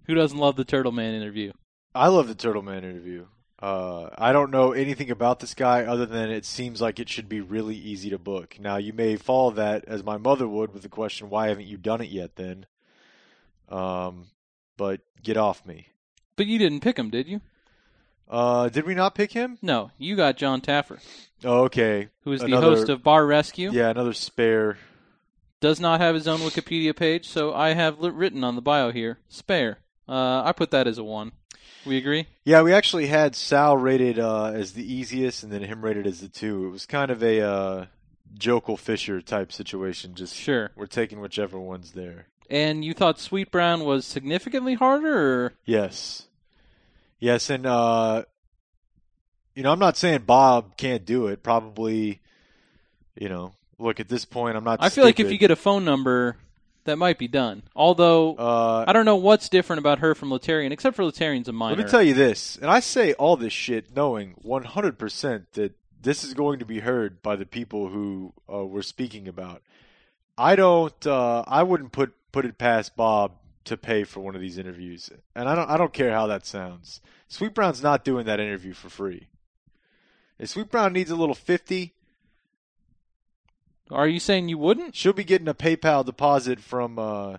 Speaker 3: Who doesn't love the Turtle Man interview?
Speaker 4: I love the Turtle Man interview. Uh, I don't know anything about this guy other than it seems like it should be really easy to book. Now, you may follow that as my mother would with the question, why haven't you done it yet then? Um, but get off me.
Speaker 3: But you didn't pick him, did you?
Speaker 4: Uh, did we not pick him?
Speaker 3: No, you got Jon Taffer,
Speaker 4: Oh, okay.
Speaker 3: who is the host of Bar Rescue.
Speaker 4: Yeah, another spare.
Speaker 3: Does not have his own Wikipedia page, so I have written on the bio here spare. Uh, I put that as a one. We agree?
Speaker 4: Yeah, we actually had Sal rated uh, as the easiest and then him rated as the two. It was kind of a uh, Joeckel Fisher type situation. Just
Speaker 3: Sure.
Speaker 4: we're taking whichever one's there.
Speaker 3: And you thought Sweet Brown was significantly harder, or
Speaker 4: Yes. Yes, and uh you know, I'm not saying Bob can't do it. Probably, you know, look at this point, I'm not.
Speaker 3: I feel like if you get a phone number, that might be done. Although
Speaker 4: uh,
Speaker 3: I don't know what's different about her from Latarian, except for Latarian's a minor.
Speaker 4: let me tell you this, and I say all this shit knowing 100% that this is going to be heard by the people who uh, we're speaking about. I don't. Uh, I wouldn't put put it past Bob to pay for one of these interviews, and I don't. I don't care how that sounds. Sweet Brown's not doing that interview for free. If Sweet Brown needs a little fifty,
Speaker 3: Are you saying you wouldn't?
Speaker 4: she'll be getting a PayPal deposit from uh,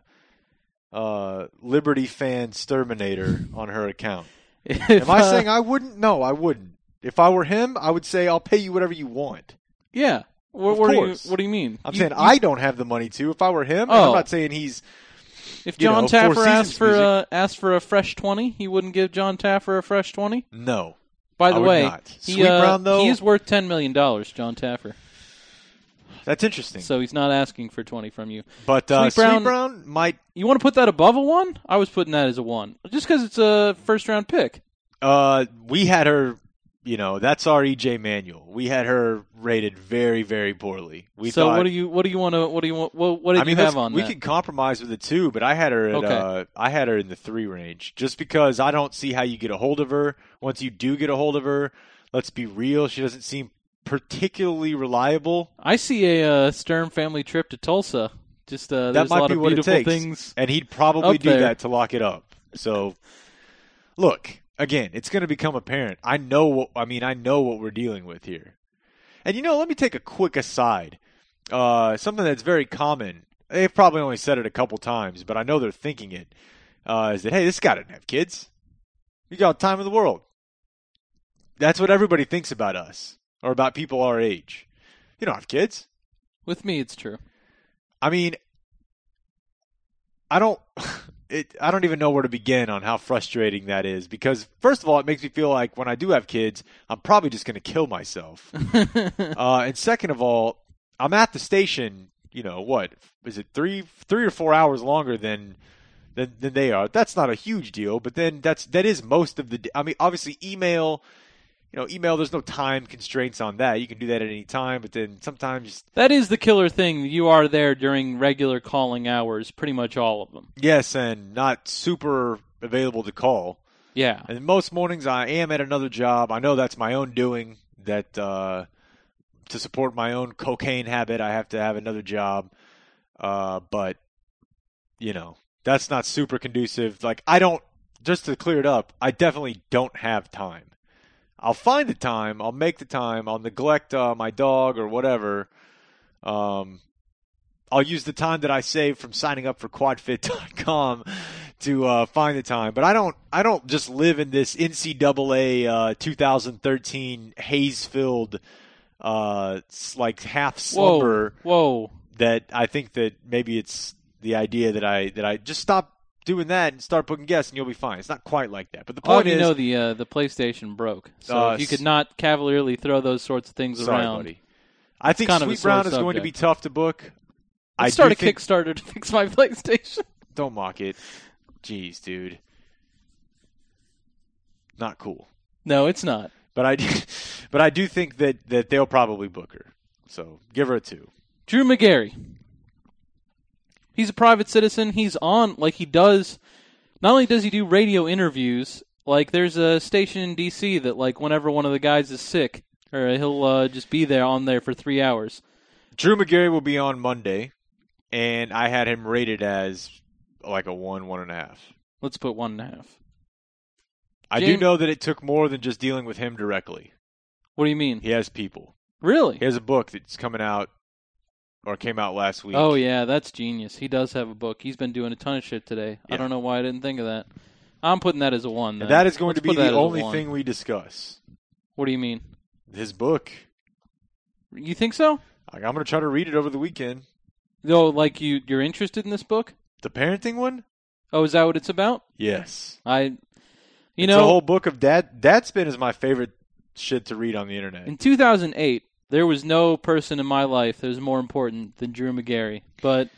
Speaker 4: uh, Liberty Fan Sturminator on her account.
Speaker 3: If,
Speaker 4: Am I
Speaker 3: uh,
Speaker 4: saying I wouldn't? No, I wouldn't. If I were him, I would say I'll pay you whatever you want.
Speaker 3: Yeah. What,
Speaker 4: Of
Speaker 3: what do you
Speaker 4: course.
Speaker 3: What do you mean?
Speaker 4: I'm
Speaker 3: You-
Speaker 4: saying
Speaker 3: you-
Speaker 4: I don't have the money to. If I were him,
Speaker 3: Oh.
Speaker 4: I'm not saying he's.
Speaker 3: If John
Speaker 4: know,
Speaker 3: Taffer asked for
Speaker 4: music.
Speaker 3: a asked for a fresh twenty, he wouldn't give Jon Taffer a fresh twenty.
Speaker 4: No.
Speaker 3: By the way,
Speaker 4: not.
Speaker 3: he, uh,
Speaker 4: Brown, though-
Speaker 3: he is worth ten million dollars, Jon Taffer.
Speaker 4: That's interesting.
Speaker 3: So he's not asking for twenty from you.
Speaker 4: but uh,
Speaker 3: Sweet Brown-
Speaker 4: Sweet Brown might.
Speaker 3: You want to put that above a one? I was putting that as a one, just because it's a first round pick.
Speaker 4: Uh, we had her. You know, that's our EJ Manuel. We had her rated very, very poorly. We
Speaker 3: so
Speaker 4: thought,
Speaker 3: what do you what do you want to what do you want what, what did
Speaker 4: I mean,
Speaker 3: you have on
Speaker 4: we
Speaker 3: that?
Speaker 4: could compromise with the two, but I had her at
Speaker 3: Okay.
Speaker 4: uh, I had her in the three range, just because I don't see how you get a hold of her. Once you do get a hold of her, let's be real, she doesn't seem particularly reliable.
Speaker 3: I see a uh, Stern family trip to Tulsa. Just uh,
Speaker 4: that might
Speaker 3: lot
Speaker 4: be
Speaker 3: of
Speaker 4: what it takes,
Speaker 3: things.
Speaker 4: and he'd probably do
Speaker 3: there.
Speaker 4: that to lock it up. So, look again, it's going to become apparent. I know what I mean. I know what we're dealing with here. And you know, let me take a quick aside. Uh, something that's very common. They've probably only said it a couple times, but I know they're thinking it. Uh, is that hey, this guy didn't have kids. You got time in the world. That's what everybody thinks about us or about people our age. You don't have kids.
Speaker 3: With me, it's true.
Speaker 4: I mean, I don't. It, I don't even know where to begin on how frustrating that is because first of all, it makes me feel like when I do have kids, I'm probably just going to kill myself. uh, and second of all, I'm at the station. You know what? Is it three, three or four hours longer than than, than they are? That's not a huge deal, but then that's that is most of the. I mean, obviously, email. You know, email. There's no time constraints on that. You can do that at any time, but then sometimes
Speaker 3: That is the killer thing. You are there during regular calling hours, pretty much all of them.
Speaker 4: Yes, and not super available to call.
Speaker 3: Yeah.
Speaker 4: And most mornings I am at another job. I know that's my own doing. That uh, to support my own cocaine habit, I have to have another job. Uh, but you know, that's not super conducive. Like I don't. Just to clear it up, I definitely don't have time. I'll find the time. I'll make the time. I'll neglect uh, my dog or whatever. Um, I'll use the time that I save from signing up for quadfit.com to uh, find the time. But I don't I don't just live in this NCAA uh, 2013 haze-filled uh, like half slumber
Speaker 3: Whoa. Whoa.
Speaker 4: that I think that maybe it's the idea that I that I just stop doing that and start booking guests and you'll be fine. It's not quite like that. But the
Speaker 3: All
Speaker 4: point
Speaker 3: you
Speaker 4: is
Speaker 3: know, the uh, the PlayStation broke. So
Speaker 4: Uh,
Speaker 3: if you could not cavalierly throw those sorts of things
Speaker 4: sorry,
Speaker 3: around,
Speaker 4: buddy. I think
Speaker 3: kind
Speaker 4: Sweet Brown is going to be tough to book. I
Speaker 3: let's start a
Speaker 4: think,
Speaker 3: Kickstarter to fix my PlayStation.
Speaker 4: Don't mock it. Jeez, dude. Not cool.
Speaker 3: no, it's not.
Speaker 4: But I do, but I do think that, that they'll probably book her. So give her a two.
Speaker 3: Drew Magary. He's a private citizen. He's on like he does. Not only does he do radio interviews, Like there's a station in D.C. that like whenever one of the guys is sick, or he'll uh, just be there on there for three hours.
Speaker 4: Drew Magary will be on Monday, and I had him rated as like a one, one and a half.
Speaker 3: Let's put one and a half.
Speaker 4: I do know that it took more than just dealing with him directly.
Speaker 3: What do you mean?
Speaker 4: He has people.
Speaker 3: Really?
Speaker 4: He has a book that's coming out or came out last week.
Speaker 3: Oh yeah, that's genius. He does have a book. He's been doing a ton of shit today. I don't know why I didn't think of that. I'm putting that as a one. Then.
Speaker 4: And that is going
Speaker 3: Let's
Speaker 4: to be the only thing we discuss.
Speaker 3: What do you mean?
Speaker 4: His book.
Speaker 3: You think so?
Speaker 4: I'm going to try to read it over the weekend.
Speaker 3: No, like you you're interested in this book?
Speaker 4: The parenting one?
Speaker 3: Oh, is that what it's about?
Speaker 4: Yes.
Speaker 3: I, you
Speaker 4: it's
Speaker 3: know,
Speaker 4: a whole book of dad. Dad spin is my favorite shit to read on the internet.
Speaker 3: in 2008, there was no person in my life that was more important than Drew Magary. But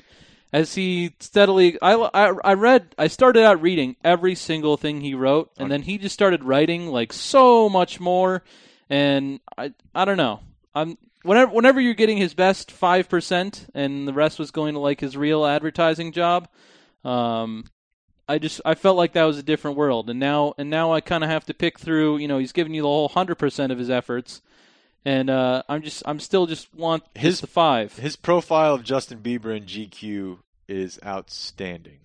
Speaker 3: as he steadily, I, I, I read, I started out reading every single thing he wrote, and then he just started writing like so much more. And I, I don't know. I'm whenever, whenever you're getting his best five percent, and the rest was going to like his real advertising job. Um, I just I felt like that was a different world, and now and now I kind of have to pick through. You know, he's giving you the whole hundred percent of his efforts, and uh, I'm just I'm still just want
Speaker 4: His-
Speaker 3: the five.
Speaker 4: His profile of Justin Bieber in GQ is outstanding.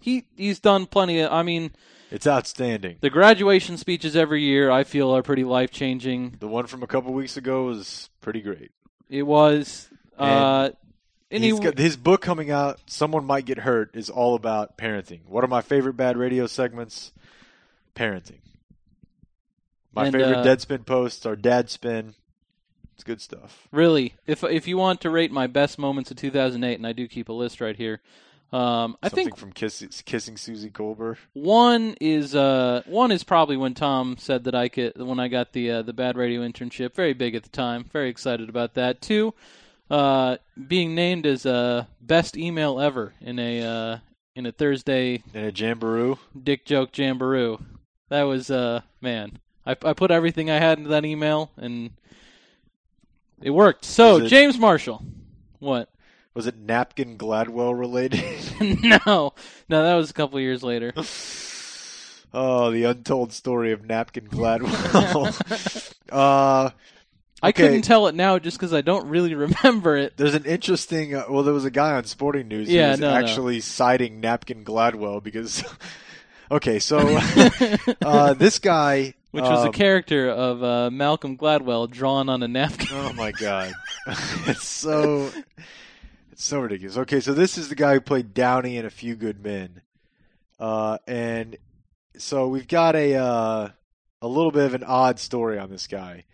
Speaker 3: He he's done plenty of. I mean,
Speaker 4: It's outstanding.
Speaker 3: the graduation speeches every year I feel are pretty life changing.
Speaker 4: The one from a couple weeks ago was pretty great.
Speaker 3: It was. Uh, and
Speaker 4: He's
Speaker 3: he,
Speaker 4: got, his book coming out, Someone Might Get Hurt, is all about parenting. One of my favorite bad radio segments, parenting. My
Speaker 3: And,
Speaker 4: favorite
Speaker 3: uh,
Speaker 4: Deadspin posts are Dad Spin. It's good stuff.
Speaker 3: really, if if you want to rate my best moments of 2008, and I do keep a list right here. Um, I
Speaker 4: Something
Speaker 3: think
Speaker 4: from Kiss, Kissing Suzy Kolber.
Speaker 3: One is uh one is probably when Tom said that I could when I got the uh, the bad radio internship. Very big at the time. Very excited about that. Two, uh, being named as uh, best email ever in a uh, in a Thursday
Speaker 4: And a Jamboree.
Speaker 3: dick joke jamboree. That was uh man. I I put everything I had into that email and it worked. So
Speaker 4: it-
Speaker 3: James Marshall, what?
Speaker 4: Was it Napkin Gladwell related?
Speaker 3: no, no, that was a couple years later.
Speaker 4: oh, the untold story of Napkin Gladwell. uh,
Speaker 3: I
Speaker 4: Okay.
Speaker 3: couldn't tell it now just because I don't really remember it.
Speaker 4: There's an interesting. Uh, well, there was a guy on Sporting News who was
Speaker 3: no, no.
Speaker 4: actually citing Napkin Gladwell because. okay, so uh, this guy,
Speaker 3: which was a
Speaker 4: um,
Speaker 3: character of uh, Malcolm Gladwell drawn on a napkin.
Speaker 4: Oh my god, it's so it's so ridiculous. Okay, so this is the guy who played Downey in A Few Good Men, uh, and so we've got a uh, a little bit of an odd story on this guy.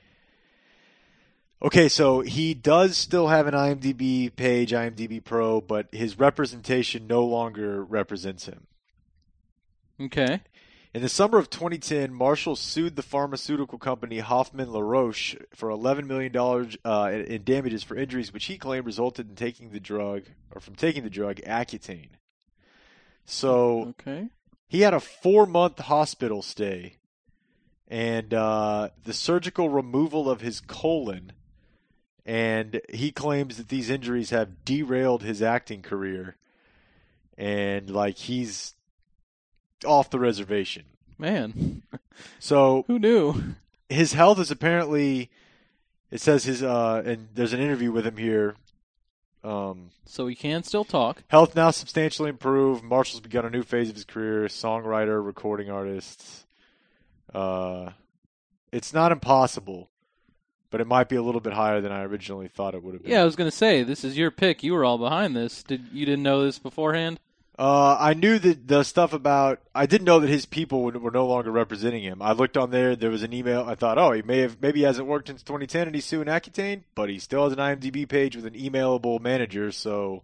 Speaker 4: Okay, so he does still have an IMDb page, IMDb Pro, but his representation no longer represents him.
Speaker 3: Okay.
Speaker 4: In the summer of 2010, Marshall sued the pharmaceutical company Hoffmann-La Roche for $11 million uh, in damages for injuries which he claimed resulted in taking the drug, or from taking the drug, Accutane. So
Speaker 3: Okay.
Speaker 4: he had a four month hospital stay, and uh, the surgical removal of his colon, and he claims that these injuries have derailed his acting career, and like he's off the reservation.
Speaker 3: Man,
Speaker 4: So
Speaker 3: who knew?
Speaker 4: his health is apparently. It says his uh, and there's an interview with him here. Um,
Speaker 3: So he can still talk.
Speaker 4: Health now substantially improved. Marshall's begun a new phase of his career: songwriter, recording artist. Uh, it's not impossible, but it might be a little bit higher than I originally thought it would have been.
Speaker 3: Yeah, I was gonna say this is your pick. You were all behind this. Did you didn't know this beforehand?
Speaker 4: Uh, I knew that the stuff about. I didn't know that his people were, were no longer representing him. I looked on there. There was an email. I thought, oh, he may have maybe he hasn't worked since 2010, and he's suing Accutane, but he still has an IMDb page with an emailable manager, so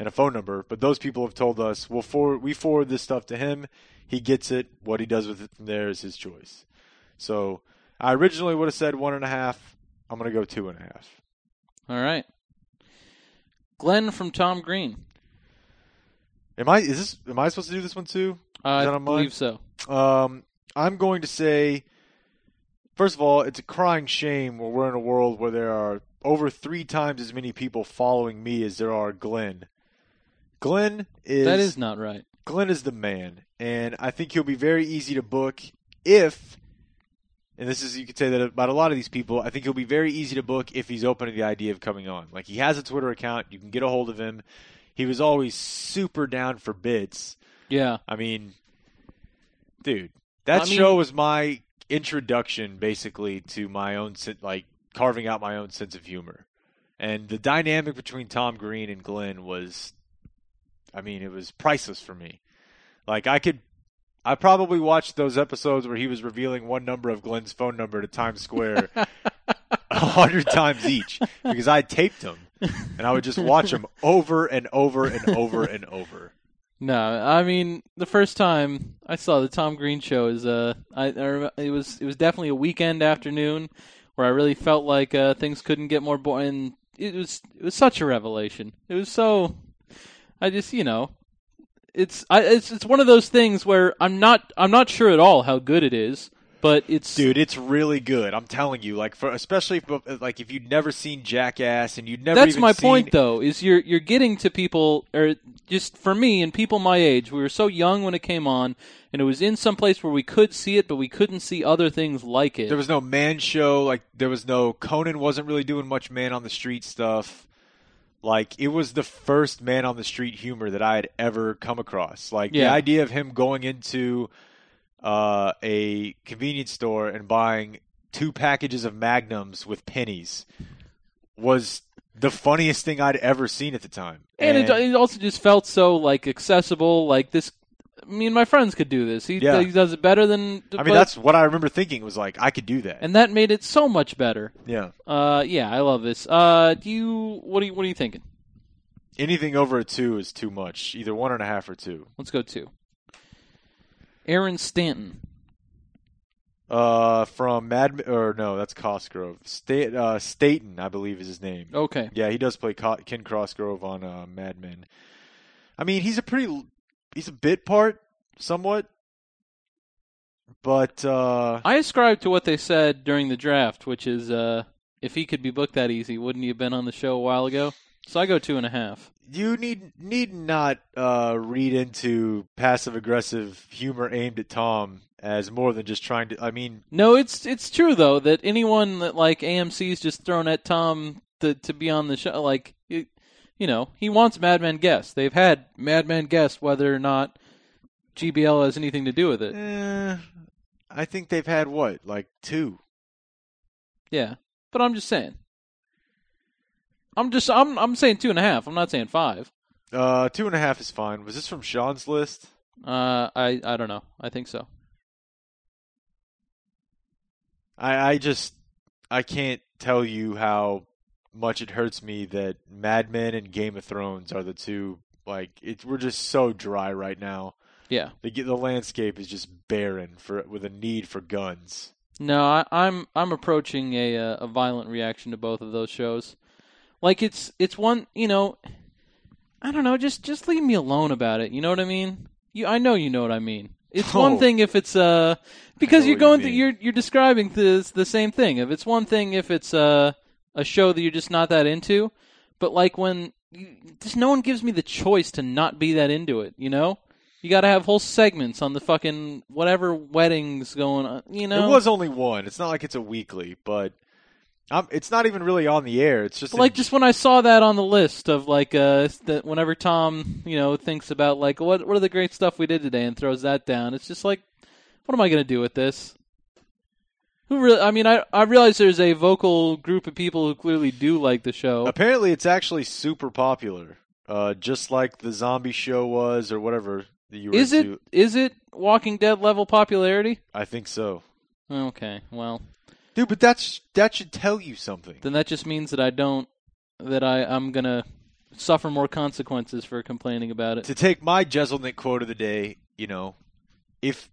Speaker 4: and a phone number. But those people have told us we'll forward we forward this stuff to him. He gets it. What he does with it from there is his choice. So I originally would have said one and a half. I'm gonna go two and a half.
Speaker 3: All right. Glenn from Tom Green.
Speaker 4: Am I is this am I supposed to do this one too?
Speaker 3: Uh, I
Speaker 4: on mine?
Speaker 3: believe so.
Speaker 4: Um, I'm going to say, first of all, it's a crying shame where we're in a world where there are over three times as many people following me as there are Glenn. Glenn is
Speaker 3: that is not right.
Speaker 4: Glenn is the man, and I think he'll be very easy to book. if, and this is you could say that about a lot of these people, I think he'll be very easy to book if he's open to the idea of coming on. Like he has a Twitter account, you can get a hold of him. He was always super down for bits.
Speaker 3: Yeah.
Speaker 4: I mean, dude, that
Speaker 3: I mean-
Speaker 4: show was my introduction basically to my own like carving out my own sense of humor. And the dynamic between Tom Green and Glenn was I mean, it was priceless for me. Like I could I probably watched those episodes where he was revealing one number of Glenn's phone number to Times Square a hundred times each because I taped them and I would just watch them over and over and over and over.
Speaker 3: No, I mean the first time I saw the Tom Green show is uh, I, I it was it was definitely a weekend afternoon where I really felt like uh, things couldn't get more boring. It was it was such a revelation. It was so, I just you know, it's I it's it's one of those things where I'm not I'm not sure at all how good it is, but it's
Speaker 4: Dude, it's really good. I'm telling you, like for especially if, like if you'd never seen Jackass and you'd never.
Speaker 3: That's my
Speaker 4: seen,
Speaker 3: point, though. Is you're you're getting to people, or just for me and people my age, we were so young when it came on, and it was in some place where we could see it, but we couldn't see other things like it.
Speaker 4: There was no man show. Like there was no Conan wasn't really doing much man on the street stuff. Like it was the first man on the street humor that I had ever come across. Like the idea of him going into uh, a convenience store and buying two packages of Magnums with pennies was the funniest thing I'd ever seen at the time.
Speaker 3: and it, it also just felt so like accessible. Like this, me and my friends could do this. He,
Speaker 4: Yeah.
Speaker 3: he does it better than.
Speaker 4: I mean, that's what I remember thinking was like I could do that.
Speaker 3: and that made it so much better.
Speaker 4: yeah.
Speaker 3: Uh, yeah, I love this. Uh, do you what are you what are you thinking?
Speaker 4: Anything over a two is too much. Either one and a half or two.
Speaker 3: Let's go two. Aaron Staton.
Speaker 4: Uh, from Mad or no, that's Cosgrove. State uh, Staton, I believe, is his name.
Speaker 3: Okay.
Speaker 4: Yeah, he does play Co- Ken Cosgrove on uh, Mad Men. I mean, he's a pretty, he's a bit part, somewhat, but uh,
Speaker 3: I ascribe to what they said during the draft, which is uh, if he could be booked that easy, wouldn't he have been on the show a while ago? So I go two and a half.
Speaker 4: you need need not uh, read into passive aggressive humor aimed at Tom as more than just trying to. I mean,
Speaker 3: No, it's it's true though that anyone that like AMC's just thrown at Tom to to be on the show, like it, you know, he wants Madman guests. They've had Madman guests, whether or not GBL has anything to do with it.
Speaker 4: eh, I think they've had what like two.
Speaker 3: Yeah, but I'm just saying. I'm just I'm I'm saying two and a half. I'm not saying five.
Speaker 4: Uh, two and a half is fine. Was this from Sean's list?
Speaker 3: Uh, I I don't know. I think so.
Speaker 4: I, I just I can't tell you how much it hurts me that Mad Men and Game of Thrones are the two like it, we're just so dry right now.
Speaker 3: Yeah.
Speaker 4: The the landscape is just barren for with a need for guns.
Speaker 3: No, I, I'm I'm approaching a uh, a violent reaction to both of those shows. Like it's it's one you know, I don't know. Just just leave me alone about it. You know what I mean? You I know you know what I mean. It's one
Speaker 4: Oh.
Speaker 3: thing if it's uh because you're
Speaker 4: what you
Speaker 3: going through you're you're describing this the same thing. If it's one thing if it's uh, a show that you're just not that into, but like when you, just no one gives me the choice to not be that into it. You know. You got to have whole segments on the fucking whatever weddings going on. You know,
Speaker 4: It was only one. It's not like it's a weekly, but um, it's not even really on the air. It's just
Speaker 3: like
Speaker 4: in-
Speaker 3: just when I saw that on the list of like uh that whenever Tom you know thinks about like what what are the great stuff we did today and throws that down, it's just like what am I gonna do with this? Who really? I mean, I I realize there's a vocal group of people who clearly do like the show.
Speaker 4: apparently it's actually super popular. Uh, just like the zombie show was, or whatever that you were
Speaker 3: Is it
Speaker 4: into.
Speaker 3: is it Walking Dead level popularity?
Speaker 4: I think so,
Speaker 3: Okay, well
Speaker 4: dude. But that's that should tell you something.
Speaker 3: then that just means that I don't that I I'm gonna suffer more consequences for complaining about it.
Speaker 4: to take my Jeselnik quote of the day, you know, if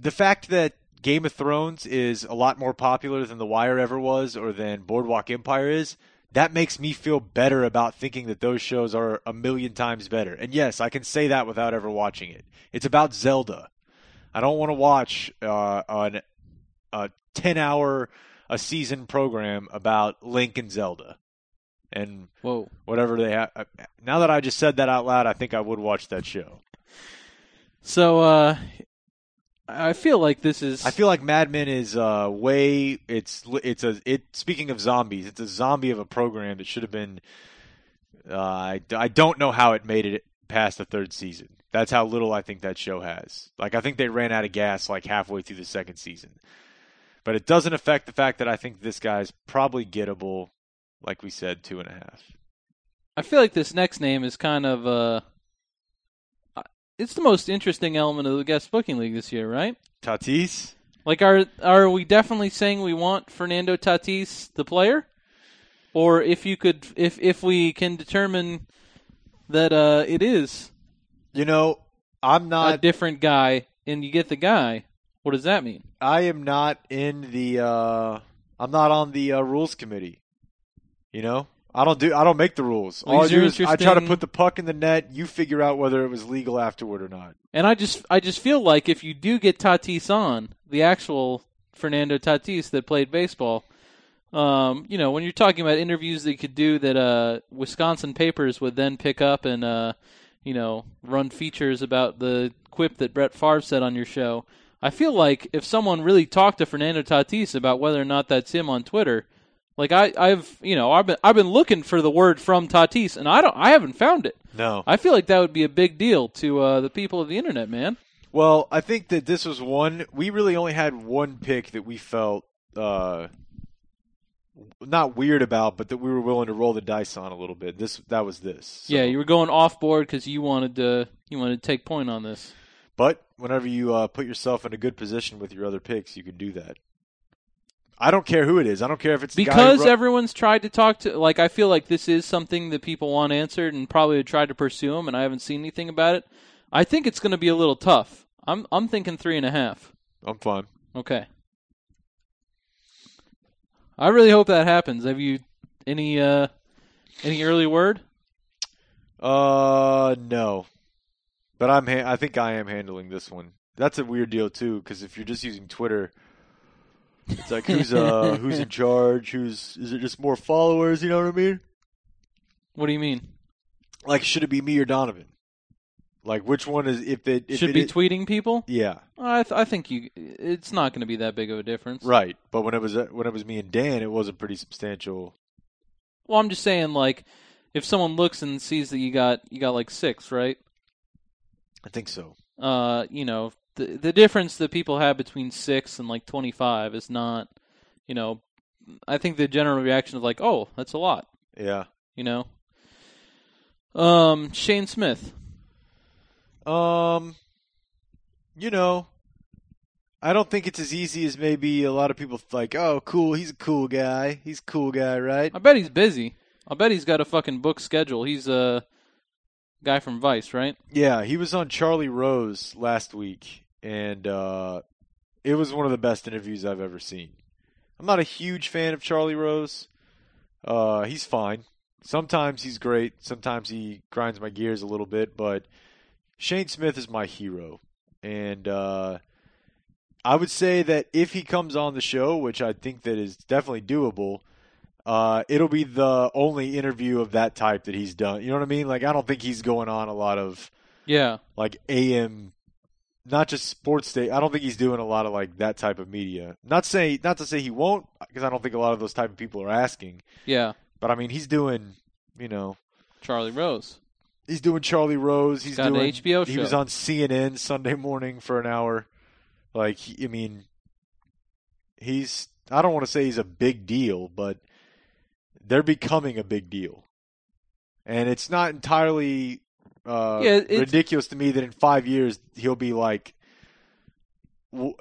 Speaker 4: the fact that Game of Thrones is a lot more popular than The Wire ever was or than Boardwalk Empire is, that makes me feel better about thinking that those shows are a million times better. And yes, I can say that without ever watching it. It's about Zelda. I don't want to watch uh, an, a 10 hour a season program about Link and Zelda. And
Speaker 3: Whoa.
Speaker 4: whatever they have. Now that I just said that out loud, I think I would watch that show.
Speaker 3: So uh I feel like this is.
Speaker 4: I feel like Mad Men is uh, way. It's it's a it. Speaking of zombies, it's a zombie of a program that should have been. Uh, I I don't know how it made it past the third season. That's how little I think that show has. Like I think they ran out of gas like halfway through the second season. But it doesn't affect the fact that I think this guy's probably gettable. Like we said, two and a half.
Speaker 3: I feel like this next name is kind of uh it's the most interesting element of the guest booking league this year, right?
Speaker 4: Tatis.
Speaker 3: Like, are are we definitely saying we want Fernando Tatis, the player, or if you could, if if we can determine that uh, it is,
Speaker 4: you know, I'm not
Speaker 3: a different guy, and you get the guy. What does that mean?
Speaker 4: I am not in the. Uh, I'm not on the uh, rules committee. You know, I don't do. I don't make the rules. All I do is I try to put the puck in the net. You figure out whether it was legal afterward or not.
Speaker 3: And I just, I just feel like if you do get Tatis on the actual Fernando Tatis that played baseball, um, you know, when you're talking about interviews that you could do that uh, Wisconsin papers would then pick up and, uh, you know, run features about the quip that Brett Favre said on your show. I feel like if someone really talked to Fernando Tatis about whether or not that's him on Twitter like I, I've you know I've been I've been looking for the word from Tatis and I don't I haven't found it.
Speaker 4: No,
Speaker 3: I feel like that would be a big deal to uh, the people of the internet, man.
Speaker 4: Well, I think that this was one. We really only had one pick that we felt uh, not weird about, but that we were willing to roll the dice on a little bit. This that was this.
Speaker 3: So. Yeah, you were going off board because you wanted to you wanted to take point on this.
Speaker 4: But whenever you uh, put yourself in a good position with your other picks, you can do that. I don't care who it is. I don't care if it's
Speaker 3: because everyone's tried to talk to. Like, I feel like this is something that people want answered, and probably try to pursue them. And I haven't seen anything about it. I think it's going to be a little tough. I'm I'm thinking three and a half.
Speaker 4: I'm fine.
Speaker 3: Okay. I really hope that happens. Have you any uh any early word?
Speaker 4: Uh, no. But I'm ha- I think I am handling this one. That's a weird deal too, because if you're just using Twitter it's like who's uh who's in charge? Who's is it just more followers? You know what I mean?
Speaker 3: What do you mean?
Speaker 4: Like, should it be me or Donovan? Like, which one is if it if
Speaker 3: should
Speaker 4: it,
Speaker 3: be tweeting people?
Speaker 4: Yeah,
Speaker 3: I th- I think you. It's not going to be that big of a difference,
Speaker 4: right? But when it was when it was me and Dan, it was a pretty substantial.
Speaker 3: Well, I'm just saying, like, if someone looks and sees that you got you got like six, right?
Speaker 4: I think so.
Speaker 3: Uh, you know, the the difference that people have between six and like twenty five is not, you know, I think the general reaction is like, oh, that's a lot.
Speaker 4: Yeah.
Speaker 3: You know. Um, Shane Smith.
Speaker 4: Um, you know, I don't think it's as easy as maybe a lot of people like. Oh, cool, he's a cool guy. He's a cool guy, right?
Speaker 3: I bet he's busy. I bet he's got a fucking book schedule. He's a uh, guy from Vice, right?
Speaker 4: Yeah, he was on Charlie Rose last week, and uh, it was one of the best interviews I've ever seen. I'm not a huge fan of Charlie Rose. Uh, he's fine. Sometimes he's great. Sometimes he grinds my gears a little bit, but Shane Smith is my hero, and uh, I would say that if he comes on the show, which I think that is definitely doable, uh, it'll be the only interview of that type that he's done. You know what I mean? Like I don't think he's going on a lot of
Speaker 3: yeah,
Speaker 4: like AM not just sports day. I don't think he's doing a lot of like that type of media. Not say not to say he won't, because I don't think a lot of those type of people are asking.
Speaker 3: Yeah,
Speaker 4: but I mean, he's doing, you know,
Speaker 3: Charlie Rose.
Speaker 4: He's doing Charlie Rose. He's
Speaker 3: Got
Speaker 4: doing
Speaker 3: HBO.
Speaker 4: He was on CNN Sunday morning for an hour. Like, I mean, he's. I don't want to say he's a big deal, but they're becoming a big deal, and it's not entirely uh, yeah, ridiculous to me that in five years he'll be like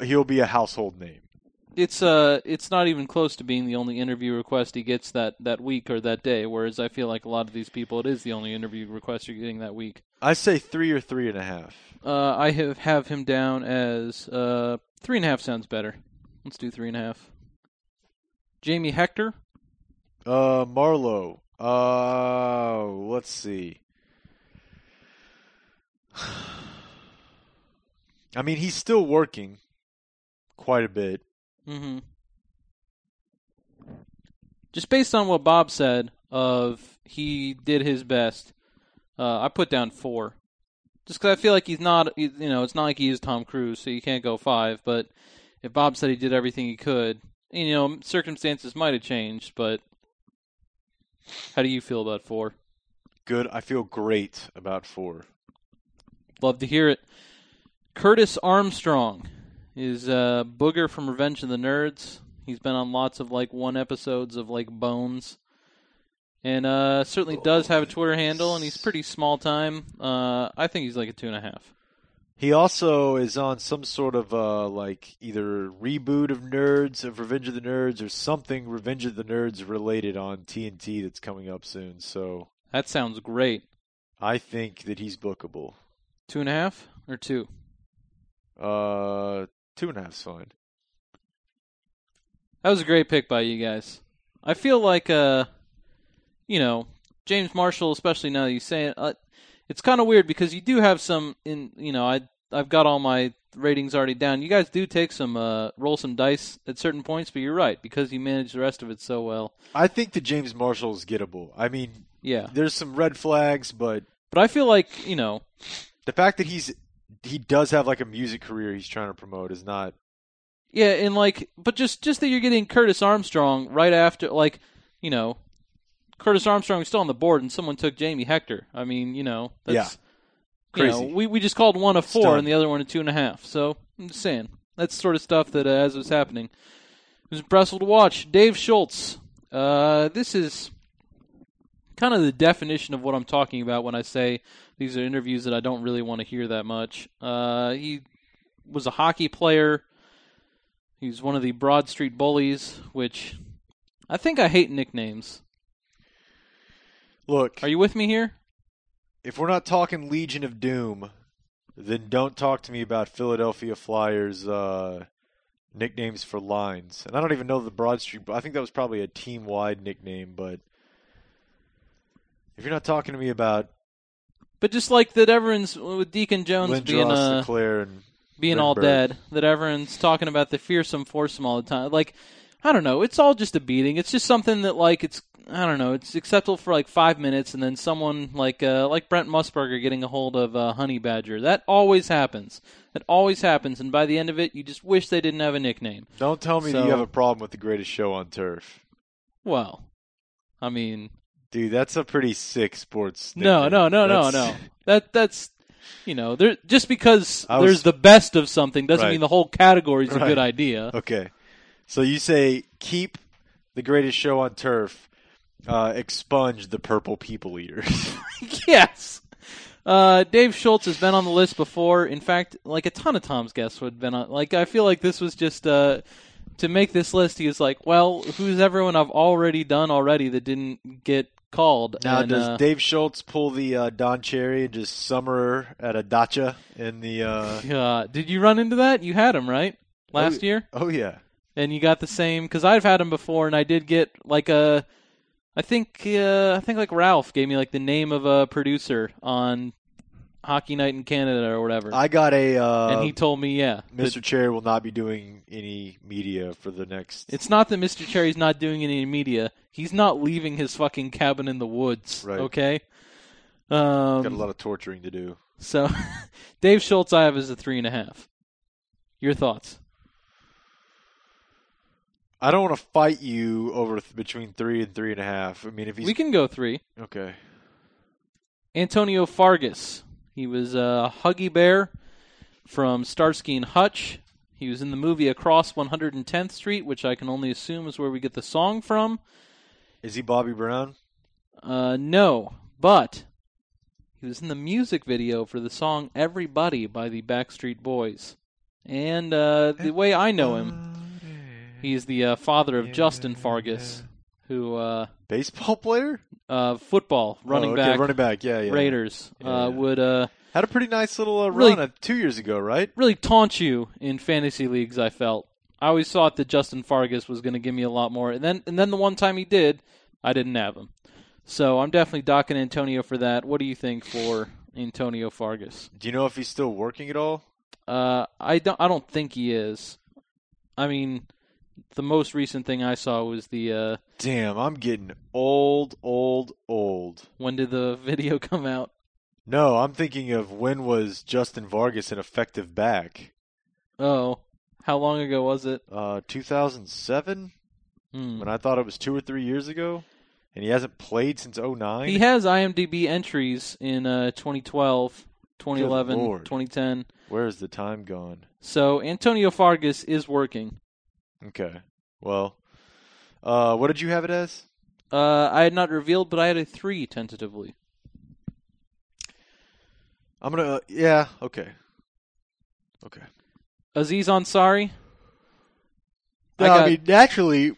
Speaker 4: he'll be a household name.
Speaker 3: It's uh, it's not even close to being the only interview request he gets that, that week or that day. Whereas I feel like a lot of these people, it is the only interview request you're getting that week.
Speaker 4: I say three or three and a half.
Speaker 3: Uh, I have have him down as uh, three and a half sounds better. Let's do three and a half. Jamie Hector.
Speaker 4: Uh, Marlo. Uh, let's see. I mean, he's still working quite a bit.
Speaker 3: Mm-hmm. Just based on what Bob said, of he did his best. Uh, I put down four. Just because I feel like he's not, you know, it's not like he is Tom Cruise, so you can't go five. But if Bob said he did everything he could, you know, circumstances might have changed. But how do you feel about four?
Speaker 4: Good. I feel great about four.
Speaker 3: Love to hear it. Curtis Armstrong is uh, Booger from Revenge of the Nerds. He's been on lots of like one episodes of like Bones, and uh, certainly does have a Twitter handle, and he's pretty small time. Uh, I think he's like a two and a half.
Speaker 4: He also is on some sort of uh, like either reboot of Nerds of Revenge of the Nerds or something Revenge of the Nerds related on TNT that's coming up soon. So
Speaker 3: That sounds great.
Speaker 4: I think that he's bookable.
Speaker 3: Two and a half or two?
Speaker 4: Uh, two and a half's fine.
Speaker 3: That was a great pick by you guys. I feel like, uh, you know, James Marshall, especially now that you say it, uh, it's kind of weird because you do have some in, you know, I I've got all my ratings already down. You guys do take some uh, roll some dice at certain points, but you're right because you manage the rest of it so well.
Speaker 4: I think that James Marshall is gettable. I mean,
Speaker 3: Yeah,
Speaker 4: there's some red flags, but
Speaker 3: but I feel like you know,
Speaker 4: the fact that he's he does have like a music career he's trying to promote is not
Speaker 3: yeah, and like, but just just that you're getting Curtis Armstrong right after, like, you know, Curtis Armstrong is still on the board, and someone took Jamie Hector. I mean, you know, that's, You know,
Speaker 4: Crazy.
Speaker 3: we we just called one a four and the other one a two and a half. So I'm just saying that's sort of stuff that uh, as it was happening, it was impressive to watch. Dave Schultz. Uh, this is kind of the definition of what I'm talking about when I say these are interviews that I don't really want to hear that much. Uh, he was a hockey player. He's one of the Broad Street Bullies, which I think I hate nicknames.
Speaker 4: Look.
Speaker 3: Are you with me here?
Speaker 4: if we're not talking Legion of Doom, then don't talk to me about Philadelphia Flyers uh, nicknames for lines. And I don't even know the Broad Street. But I think that was probably a team-wide nickname. But if you're not talking to me about
Speaker 3: But just like that, everyone's with Deacon Jones being
Speaker 4: Lindros,
Speaker 3: uh,
Speaker 4: LeClair, and
Speaker 3: being all dead, that everyone's talking about the fearsome foursome all the time. Like, I don't know. It's all just a beating. It's just something that like it's I don't know. It's acceptable for like five minutes, and then someone like uh, like Brent Musburger getting a hold of uh, Honey Badger. That always happens. That always happens, and by the end of it, you just wish they didn't have a nickname.
Speaker 4: don't tell me
Speaker 3: So-
Speaker 4: you have a problem with the greatest show on turf,
Speaker 3: Well, I mean,
Speaker 4: dude. That's a pretty sick sports.
Speaker 3: no,
Speaker 4: nickname.
Speaker 3: no, no, no,
Speaker 4: That's-
Speaker 3: no. That that's. You know, there just because
Speaker 4: was-
Speaker 3: there's the best of something doesn't
Speaker 4: Right.
Speaker 3: mean the whole category is a
Speaker 4: Right.
Speaker 3: good idea.
Speaker 4: Okay, so you say keep the greatest show on turf, uh, expunge the purple people eaters.
Speaker 3: yes. Uh, Dave Schultz has been on the list before. In fact, like a ton of Tom's guests would have been on. Like I feel like this was just uh, to make this list. He was like, "Well, who's everyone I've already done already that didn't get called?"
Speaker 4: Now,
Speaker 3: and,
Speaker 4: does
Speaker 3: uh,
Speaker 4: Dave Schultz pull the uh, Don Cherry and just summer at a dacha in the? Uh...
Speaker 3: did you run into that? You had him right last
Speaker 4: Oh,
Speaker 3: year,
Speaker 4: Oh yeah,
Speaker 3: and you got the same because I've had him before, and I did get like a. I think uh, I think like Ralph gave me like the name of a producer on Hockey Night in Canada or whatever.
Speaker 4: I got a. Uh,
Speaker 3: and he told me, yeah, that
Speaker 4: Mr. Cherry will not be doing any media for the next.
Speaker 3: it's not that Mr. Cherry's not doing any media. He's not leaving his fucking cabin in the woods.
Speaker 4: Right.
Speaker 3: Okay.
Speaker 4: got a
Speaker 3: Um,
Speaker 4: lot of torturing to do.
Speaker 3: so, Dave Schultz, I have is a three and a half. Your thoughts?
Speaker 4: I don't want to fight you over th- between three and three and a half. I mean, if he's
Speaker 3: We can go three.
Speaker 4: okay,
Speaker 3: Antonio Fargas. He was a Huggy Bear from Starsky and Hutch. He was in the movie Across 110th Street, which I can only assume is where we get the song from.
Speaker 4: is he Bobby Brown?
Speaker 3: Uh, no, but he was in the music video for the song "Everybody" by the Backstreet Boys. And uh, the way I know him, he's the uh, father of Justin Fargas, who uh,
Speaker 4: Baseball player,
Speaker 3: uh, football running
Speaker 4: oh, okay,
Speaker 3: back
Speaker 4: running back. Yeah, yeah.
Speaker 3: Raiders
Speaker 4: Yeah,
Speaker 3: uh,
Speaker 4: yeah.
Speaker 3: would uh,
Speaker 4: Had a pretty nice little uh,
Speaker 3: Really-
Speaker 4: run uh, two years ago, right?
Speaker 3: really taunt you in fantasy leagues. I felt I always thought that Justin Fargas was going to give me a lot more, and then and then the one time he did, I didn't have him. So I'm definitely docking Antonio for that. What do you think for Antonio Fargas?
Speaker 4: Do you know if he's still working at all?
Speaker 3: Uh, I don't. I don't think he is. I mean, the most recent thing I saw was the. Uh,
Speaker 4: Damn, I'm getting old, old, old.
Speaker 3: when did the video come out?
Speaker 4: No, I'm thinking of when was Justin Fargas an effective back?
Speaker 3: Oh, how long ago was it?
Speaker 4: Uh, 2007.
Speaker 3: Hmm.
Speaker 4: When I thought it was two or three years ago, and he hasn't played since 09.
Speaker 3: He has IMDb entries in uh, 2012, 2011,
Speaker 4: Lord.
Speaker 3: 2010.
Speaker 4: Where is the time gone?
Speaker 3: So Antonio Fargas is working.
Speaker 4: Okay. Well, uh, what did you have it as?
Speaker 3: Uh, I had not revealed, but I had a three tentatively.
Speaker 4: I'm gonna. Uh, yeah. Okay. Okay.
Speaker 3: Aziz Ansari.
Speaker 4: No,
Speaker 3: I
Speaker 4: I,
Speaker 3: got-
Speaker 4: mean, naturally,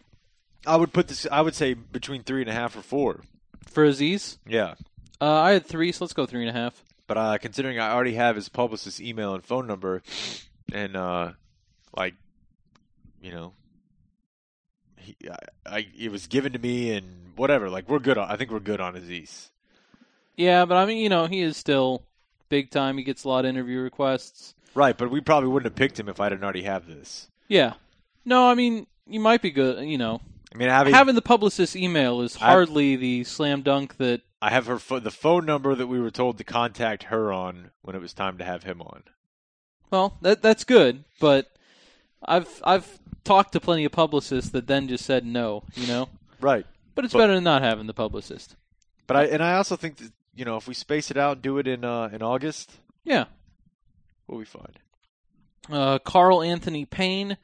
Speaker 4: I would put this. I would say between three and a half or four.
Speaker 3: For Aziz,
Speaker 4: Yeah.
Speaker 3: uh, I had three, so let's go three and a half.
Speaker 4: But uh, considering I already have his publicist's email and phone number, and uh, like, you know, he, I, I, it was given to me, and whatever. Like, we're good. On, I think we're good on Aziz.
Speaker 3: Yeah, but I mean, you know, he is still big time. He gets a lot of interview requests.
Speaker 4: Right, but we probably wouldn't have picked him if I didn't already have this.
Speaker 3: Yeah. No, I mean, you might be good. You know,
Speaker 4: I mean, having
Speaker 3: having the publicist email is hardly the slam dunk that.
Speaker 4: I have her pho- the phone number that we were told to contact her on when it was time to have him on.
Speaker 3: Well, that that's good, but I've I've talked to plenty of publicists that then just said no. You know,
Speaker 4: Right.
Speaker 3: but it's
Speaker 4: But-
Speaker 3: better than not having the publicist.
Speaker 4: But I and I also think that you know if we space it out and do it in uh, in August,
Speaker 3: Yeah.
Speaker 4: we'll be fine.
Speaker 3: Uh, Carl Anthony Payne,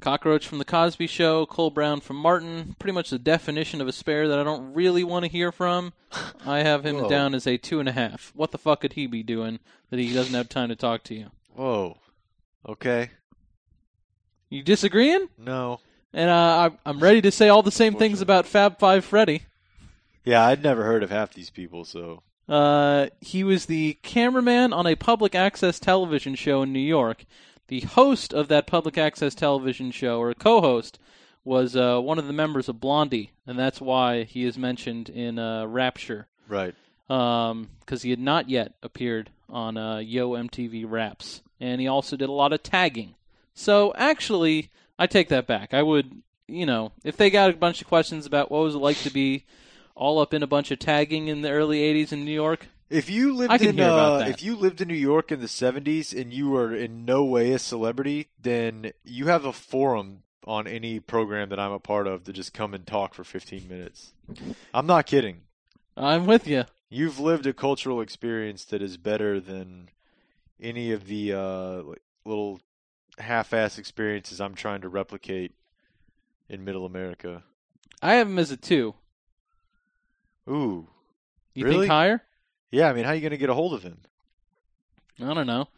Speaker 3: Cockroach from the Cosby Show, Cole Brown from Martin. Pretty much the definition of a spare that I don't really want to hear from. I have him
Speaker 4: Whoa.
Speaker 3: down as a two and a half. What the fuck could he be doing that he doesn't have time to talk to you?
Speaker 4: Whoa. Okay.
Speaker 3: You disagreeing?
Speaker 4: No.
Speaker 3: And uh, I'm ready to say all the same things about Fab Five Freddy.
Speaker 4: Yeah, I'd never heard of half these people, so
Speaker 3: Uh, he was the cameraman on a public access television show in New York. The host of that public access television show, or a co-host, was uh, one of the members of Blondie, and that's why he is mentioned in uh, Rapture,
Speaker 4: right.
Speaker 3: because he had not yet appeared on uh, Yo MTV Raps, and he also did a lot of tagging. So actually, I take that back. I would, you know, if they got a bunch of questions about what was it like to be all up in a bunch of tagging in the early '80s in New York,
Speaker 4: If you lived in uh, if you lived in New York in the '70s and you were in no way a celebrity, then you have a forum on any program that I'm a part of to just come and talk for 15 minutes. I'm not kidding.
Speaker 3: I'm with you.
Speaker 4: You've lived a cultural experience that is better than any of the uh, little half-ass experiences I'm trying to replicate in Middle America.
Speaker 3: I have him as a two.
Speaker 4: Ooh,
Speaker 3: You
Speaker 4: Really?
Speaker 3: think higher?
Speaker 4: yeah. I mean, how are you gonna get a hold of him?
Speaker 3: I don't know.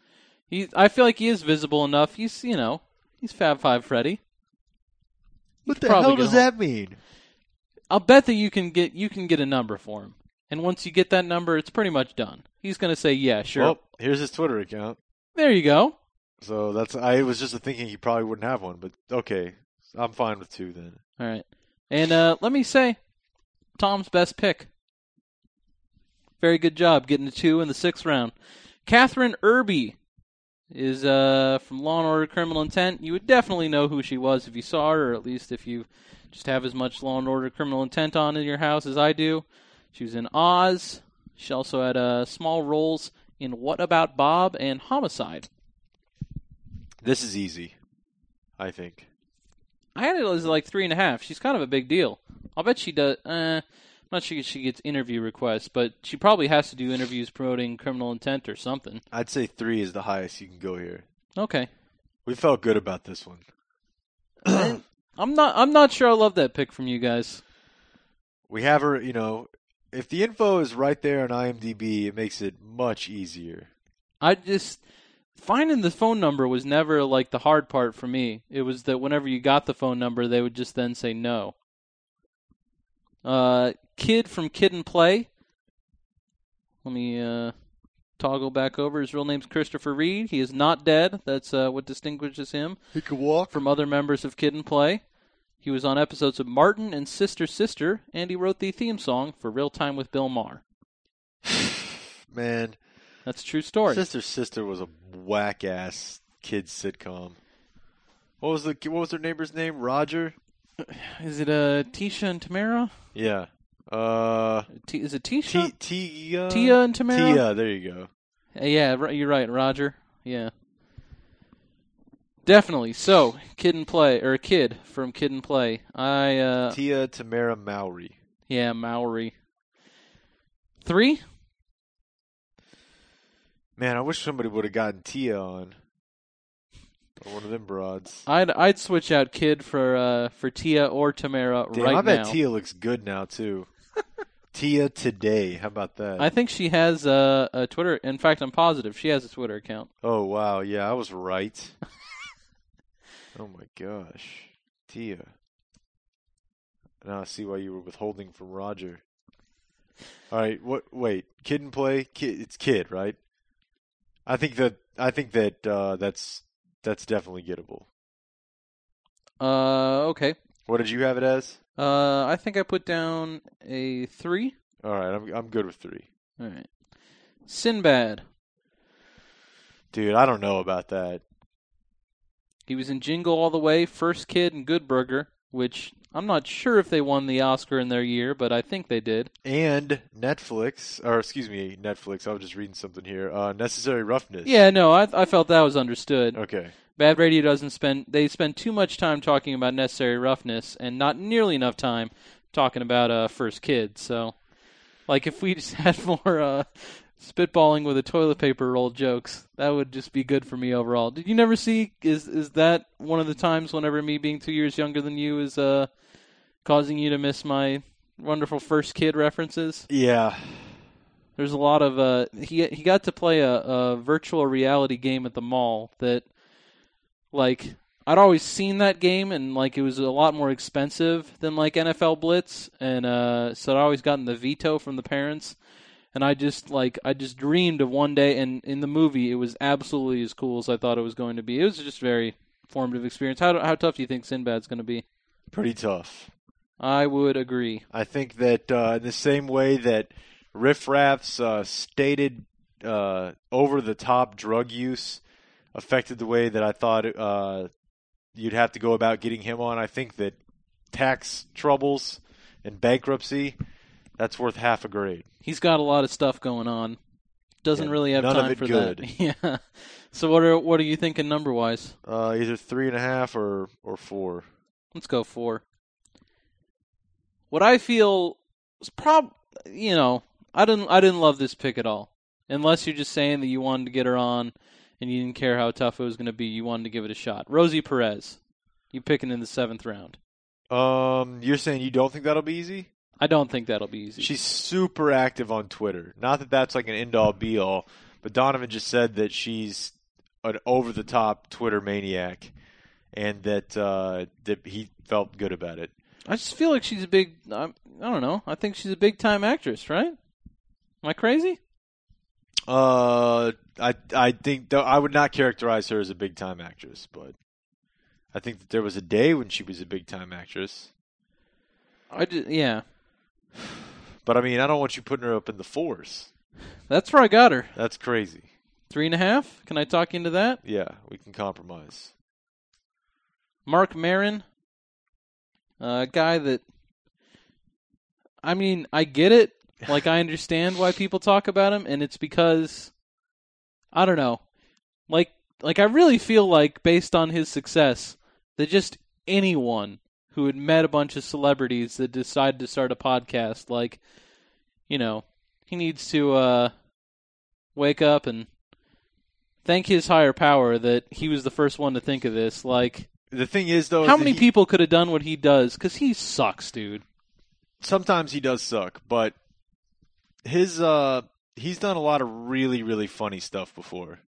Speaker 3: He, I feel like he is visible enough. He's, you know, he's Fab Five Freddy.
Speaker 4: What the hell does that mean?
Speaker 3: I'll bet that you can get you can get a number for him, and once you get that number, it's pretty much done. He's gonna say, "Yeah, sure."
Speaker 4: Well, here's his Twitter account.
Speaker 3: there you go.
Speaker 4: So that's I was just thinking he probably wouldn't have one, but okay, I'm fine with two then.
Speaker 3: All right, and uh, let me say, Tom's best pick. Very good job getting a two in the sixth round. Kathryn Erbe is uh, from Law and Order: Criminal Intent. You would definitely know who she was if you saw her, or at least if you just have as much Law and Order: Criminal Intent on in your house as I do. She was in Oz. She also had uh, small roles in What About Bob and Homicide.
Speaker 4: This is easy, I think.
Speaker 3: I had it as like three and a half. She's kind of a big deal. I'll bet she does. Uh, I'm not sure she gets interview requests, but she probably has to do interviews promoting criminal intent or something.
Speaker 4: I'd say three is the highest you can go here.
Speaker 3: Okay,
Speaker 4: We felt good about this one.
Speaker 3: I'm not. I'm not sure. I love that pick from you guys.
Speaker 4: We have her, you know, if the info is right there on IMDb, it makes it much easier.
Speaker 3: I just finding the phone number was never like the hard part for me. It was that whenever you got the phone number, they would just then say no. Uh, kid from Kid and Play. Let me uh, toggle back over. His real name's Christopher Reid. He is not dead. That's uh, what distinguishes him
Speaker 4: He could walk.
Speaker 3: from other members of Kid and Play. He was on episodes of Martin and Sister Sister, and he wrote the theme song for Real Time with Bill Maher.
Speaker 4: Man,
Speaker 3: That's a true story.
Speaker 4: Sister Sister was a whack ass kids sitcom. What was the what was their neighbor's name? Roger.
Speaker 3: Is it uh, Tisha and Tamera?
Speaker 4: Yeah. Uh,
Speaker 3: T- is it Tisha?
Speaker 4: T Tia
Speaker 3: Tia and Tamera?
Speaker 4: Tia, there you go.
Speaker 3: Uh, yeah, you're right, Roger. Yeah. Definitely. So, Kid and Play or a Kid from Kid and Play. I uh
Speaker 4: Tia Tamera Mowry.
Speaker 3: yeah, Mowry. 3?
Speaker 4: Man, I wish somebody would have gotten Tia on. Or one of them broads.
Speaker 3: I'd I'd switch out Kid for uh for Tia or Tamera
Speaker 4: Damn,
Speaker 3: right
Speaker 4: I bet
Speaker 3: now.
Speaker 4: Tia looks good now too. Tia today. How about that?
Speaker 3: I think she has a, a Twitter. In fact, I'm positive she has a Twitter account.
Speaker 4: oh wow, yeah, I was right. oh my gosh, Tia. Now I see why you were withholding from Roger. All right, what? Wait, kid and play. Kid, it's kid, right? I think that I think that uh, that's that's definitely gettable.
Speaker 3: Uh, okay.
Speaker 4: What did you have it as?
Speaker 3: Uh, I think I put down a three.
Speaker 4: All right, I'm I'm good with three,
Speaker 3: All right. Sinbad.
Speaker 4: dude. I don't know about that.
Speaker 3: He was in Jingle All the Way, First Kid, and Good Burger, which I'm not sure if they won the Oscar in their year, but I think they did.
Speaker 4: And Netflix, or excuse me, Netflix. I was just reading something here. Uh, Necessary Roughness.
Speaker 3: Yeah, no, I I felt that was understood.
Speaker 4: Okay.
Speaker 3: Bad Radio doesn't spend they spend too much time talking about necessary roughness and not nearly enough time talking about uh first kid. So like if we just had more uh spitballing with a toilet paper roll jokes, that would just be good for me overall. Did you never see is is that one of the times whenever me being 2 years younger than you is uh causing you to miss my wonderful first kid references?
Speaker 4: Yeah.
Speaker 3: There's a lot of uh he he got to play a, a virtual reality game at the mall that like I'd always seen that game and like it was a lot more expensive than like NFL Blitz and uh so I'd always gotten the veto from the parents and I just like I just dreamed of one day and in the movie it was absolutely as cool as I thought it was going to be. It was just a very formative experience. How how tough do you think Sinbad's going to be?
Speaker 4: Pretty tough.
Speaker 3: I would agree.
Speaker 4: I think that uh, in the same way that Riff Raff's uh, stated uh, over the top drug use affected the way that I thought uh, you'd have to go about getting him on, I think that tax troubles and bankruptcy that's worth half a grade.
Speaker 3: He's got a lot of stuff going on. Doesn't
Speaker 4: Yeah,
Speaker 3: really have
Speaker 4: none of
Speaker 3: time
Speaker 4: it
Speaker 3: for
Speaker 4: good.
Speaker 3: that. Yeah. So what are what are you thinking number wise?
Speaker 4: Uh, either three and a half or or four.
Speaker 3: Let's go four. What I feel is prob you know, I didn't I didn't love this pick at all. Unless you're just saying that you wanted to get her on and you didn't care how tough it was gonna be, you wanted to give it a shot. Rosie Perez. You picking in the seventh round.
Speaker 4: Um, you're saying you don't think that'll be easy?
Speaker 3: I don't think that'll be easy.
Speaker 4: She's super active on Twitter. Not that that's like an end all be all, but Donovan just said that she's an over the top Twitter maniac, and that uh, that he felt good about it.
Speaker 3: I just feel like she's a big I, I don't know. I think she's a big time actress, right? Am I crazy?
Speaker 4: Uh, I I think though I would not characterize her as a big time actress, but I think that there was a day when she was a big time actress.
Speaker 3: I just, yeah.
Speaker 4: But I mean, I don't want you putting her up in the fours.
Speaker 3: That's where I got her.
Speaker 4: That's crazy.
Speaker 3: Three and a half. Can I talk into that?
Speaker 4: Yeah, we can compromise.
Speaker 3: Mark Maron, a guy that, I mean, I get it. Like, I understand why people talk about him, and it's because, I don't know, like, like I really feel like based on his success, that just anyone who had met a bunch of celebrities that decided to start a podcast, like, you know, he needs to uh, wake up and thank his higher power that he was the first one to think of this. Like,
Speaker 4: The thing is, though,
Speaker 3: how
Speaker 4: is
Speaker 3: many
Speaker 4: he-
Speaker 3: people could have done what he does? Because he sucks, dude.
Speaker 4: sometimes he does suck, but his uh he's done a lot of really really funny stuff before.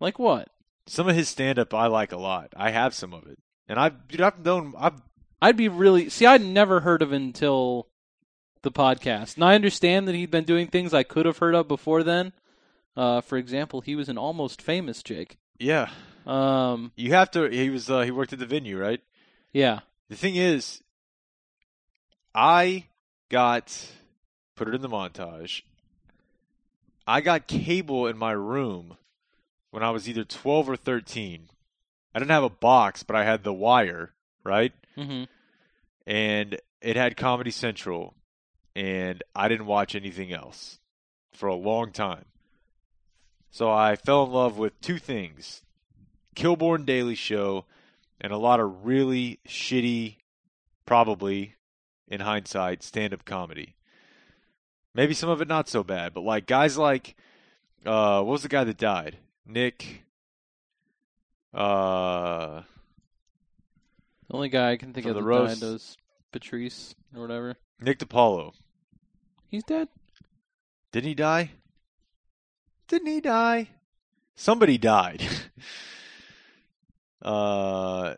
Speaker 3: Like what?
Speaker 4: Some of his stand up I like a lot. I have some of it. And I've dude, I've known I've
Speaker 3: I'd be really see. I'd never heard of him until the podcast. And I understand that he'd been doing things I could have heard of before then. Uh, for example, he was an almost famous Jake.
Speaker 4: yeah.
Speaker 3: Um,
Speaker 4: You have to he was uh he worked at the venue, right?
Speaker 3: yeah,
Speaker 4: The thing is I got put it in the montage. I got cable in my room when I was either 12 or 13. I didn't have a box, but I had the wire, right?
Speaker 3: hmm
Speaker 4: and it had Comedy Central, and I didn't watch anything else for a long time. So I fell in love with two things Kilborn Daily Show and a lot of really shitty, probably in hindsight, stand up comedy. Maybe some of it not so bad, but like guys like, uh, what was the guy that died? Nick. Uh,
Speaker 3: The only guy I can think of
Speaker 4: the
Speaker 3: that
Speaker 4: roast.
Speaker 3: died was Patrice or whatever.
Speaker 4: Nick DiPaolo.
Speaker 3: He's dead.
Speaker 4: Didn't he die? Didn't he die? Somebody died. uh,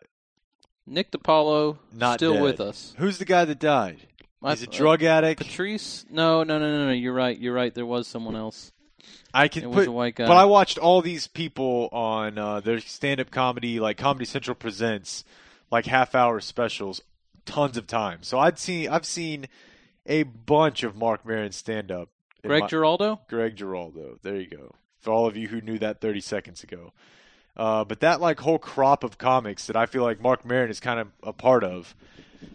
Speaker 3: Nick DiPaolo
Speaker 4: Not
Speaker 3: still
Speaker 4: dead.
Speaker 3: with us.
Speaker 4: who's the guy that died?
Speaker 3: I-
Speaker 4: He's a drug addict.
Speaker 3: Patrice? No, no, no, no, no. You're right. You're right. There was someone else.
Speaker 4: I can
Speaker 3: It was
Speaker 4: put,
Speaker 3: a white guy.
Speaker 4: but I watched all these people on uh, their stand-up comedy, like Comedy Central presents, like half-hour specials, tons of times. So I'd seen, I've seen a bunch of Mark Maron stand-up.
Speaker 3: Greg
Speaker 4: my-
Speaker 3: Giraldo?
Speaker 4: Greg Giraldo. There you go. For all of you who knew that 30 seconds ago. Uh, but that like whole crop of comics that I feel like Mark Maron is kind of a part of.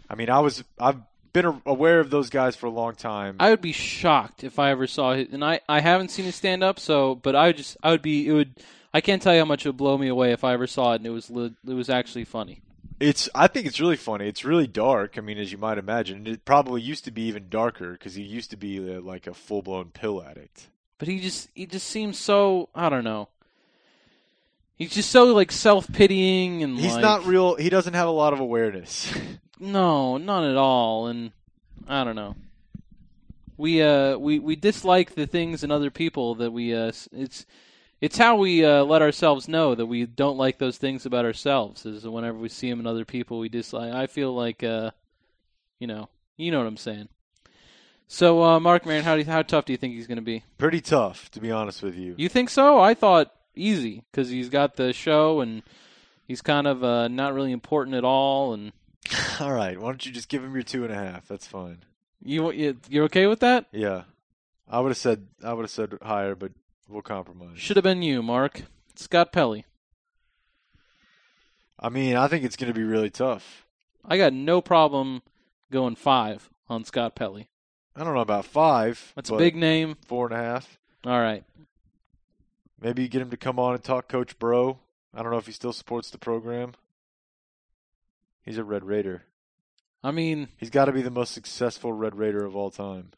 Speaker 4: I mean, I was I've been aware of those guys for a long time.
Speaker 3: I would be shocked if I ever saw it, and I, I haven't seen it stand up. So, but I would just I would be it would I can't tell you how much it would blow me away if I ever saw it and it was it was actually funny.
Speaker 4: It's I think it's really funny. It's really dark. I mean, as you might imagine, it probably used to be even darker because he used to be uh, like a full blown pill addict.
Speaker 3: But he just he just seems so I don't know. He's just so like self pitying and
Speaker 4: He's
Speaker 3: like,
Speaker 4: not real. He doesn't have a lot of awareness.
Speaker 3: No, not at all. And I don't know. We uh we we dislike the things in other people that we uh it's it's how we uh, let ourselves know that we don't like those things about ourselves. Is whenever we see them in other people, we dislike. I feel like uh, you know, you know what I'm saying. So, uh, Mark Maron, how do you, how tough do you think he's going to be?
Speaker 4: Pretty tough, to be honest with you.
Speaker 3: You think so? I thought easy because he's got the show and he's kind of uh, not really important at all. And
Speaker 4: All right, why don't you just give him your two and a half? That's fine.
Speaker 3: you you- you're okay with that?
Speaker 4: Yeah, I would have said I would have said higher, but we'll compromise.
Speaker 3: Should have been you, Mark. Scott Pelley.
Speaker 4: I mean, I think it's going to be really tough.
Speaker 3: I got no problem going five on Scott Pelley.
Speaker 4: I don't know about five.
Speaker 3: That's a big name.
Speaker 4: four and a half.
Speaker 3: All right.
Speaker 4: Maybe you get him to come on and talk Coach Bro. I don't know if he still supports the program. He's a Red Raider.
Speaker 3: I mean,
Speaker 4: He's got to be the most successful Red Raider of all time.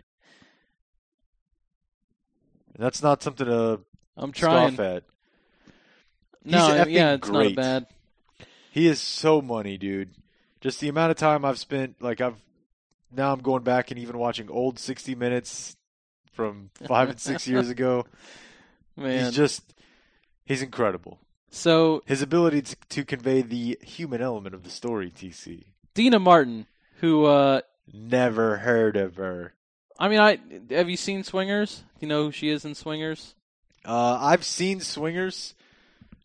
Speaker 4: And that's not something to
Speaker 3: I'm trying.
Speaker 4: scoff at.
Speaker 3: No,
Speaker 4: He's effing
Speaker 3: yeah, it's
Speaker 4: great.
Speaker 3: not bad.
Speaker 4: He is so money, dude. Just the amount of time I've spent, like I've now I'm going back and even watching old 60 minutes from five and six years ago.
Speaker 3: Man.
Speaker 4: He's just he's incredible.
Speaker 3: so
Speaker 4: His ability to, to convey the human element of the story, TC.
Speaker 3: Deena Martin, who uh
Speaker 4: Never heard of her.
Speaker 3: I mean, I have you seen Swingers? Do you know who she is in Swingers?
Speaker 4: Uh, I've seen Swingers.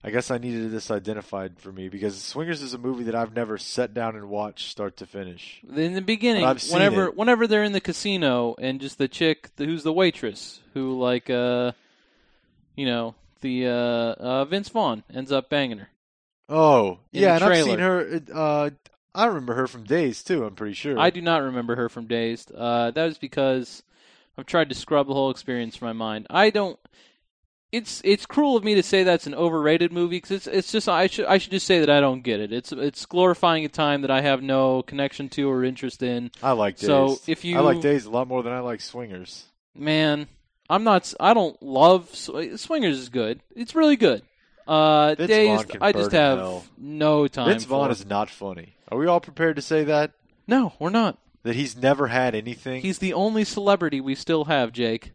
Speaker 4: I guess I needed this identified for me because Swingers is a movie that I've never sat down and watched start to finish.
Speaker 3: In the beginning,
Speaker 4: I've seen
Speaker 3: whenever
Speaker 4: it.
Speaker 3: whenever they're in the casino and just the chick the, who's the waitress who like uh you know the uh, uh Vince Vaughn ends up banging her.
Speaker 4: Oh,
Speaker 3: In
Speaker 4: yeah, and I've seen her. Uh, I remember her from Dazed too. I'm pretty sure.
Speaker 3: I do not remember her from Dazed. Uh, that was because I've tried to scrub the whole experience from my mind. I don't. It's it's cruel of me to say that's an overrated movie because it's it's just I should I should just say that I don't get it. It's it's glorifying a time that I have no connection to or interest in.
Speaker 4: I like Dazed.
Speaker 3: So, if you-
Speaker 4: I like Dazed a lot more than I like Swingers.
Speaker 3: Man, I'm not. I don't love Sw- Swingers. Is good. It's really good. Uh,
Speaker 4: Vince
Speaker 3: Dazed.
Speaker 4: Vaughn can
Speaker 3: I just have
Speaker 4: hell.
Speaker 3: no time.
Speaker 4: Vince Vaughn is not funny. Are we all prepared to say that?
Speaker 3: no. We're not.
Speaker 4: That he's never had anything.
Speaker 3: He's the only celebrity we still have, Jake.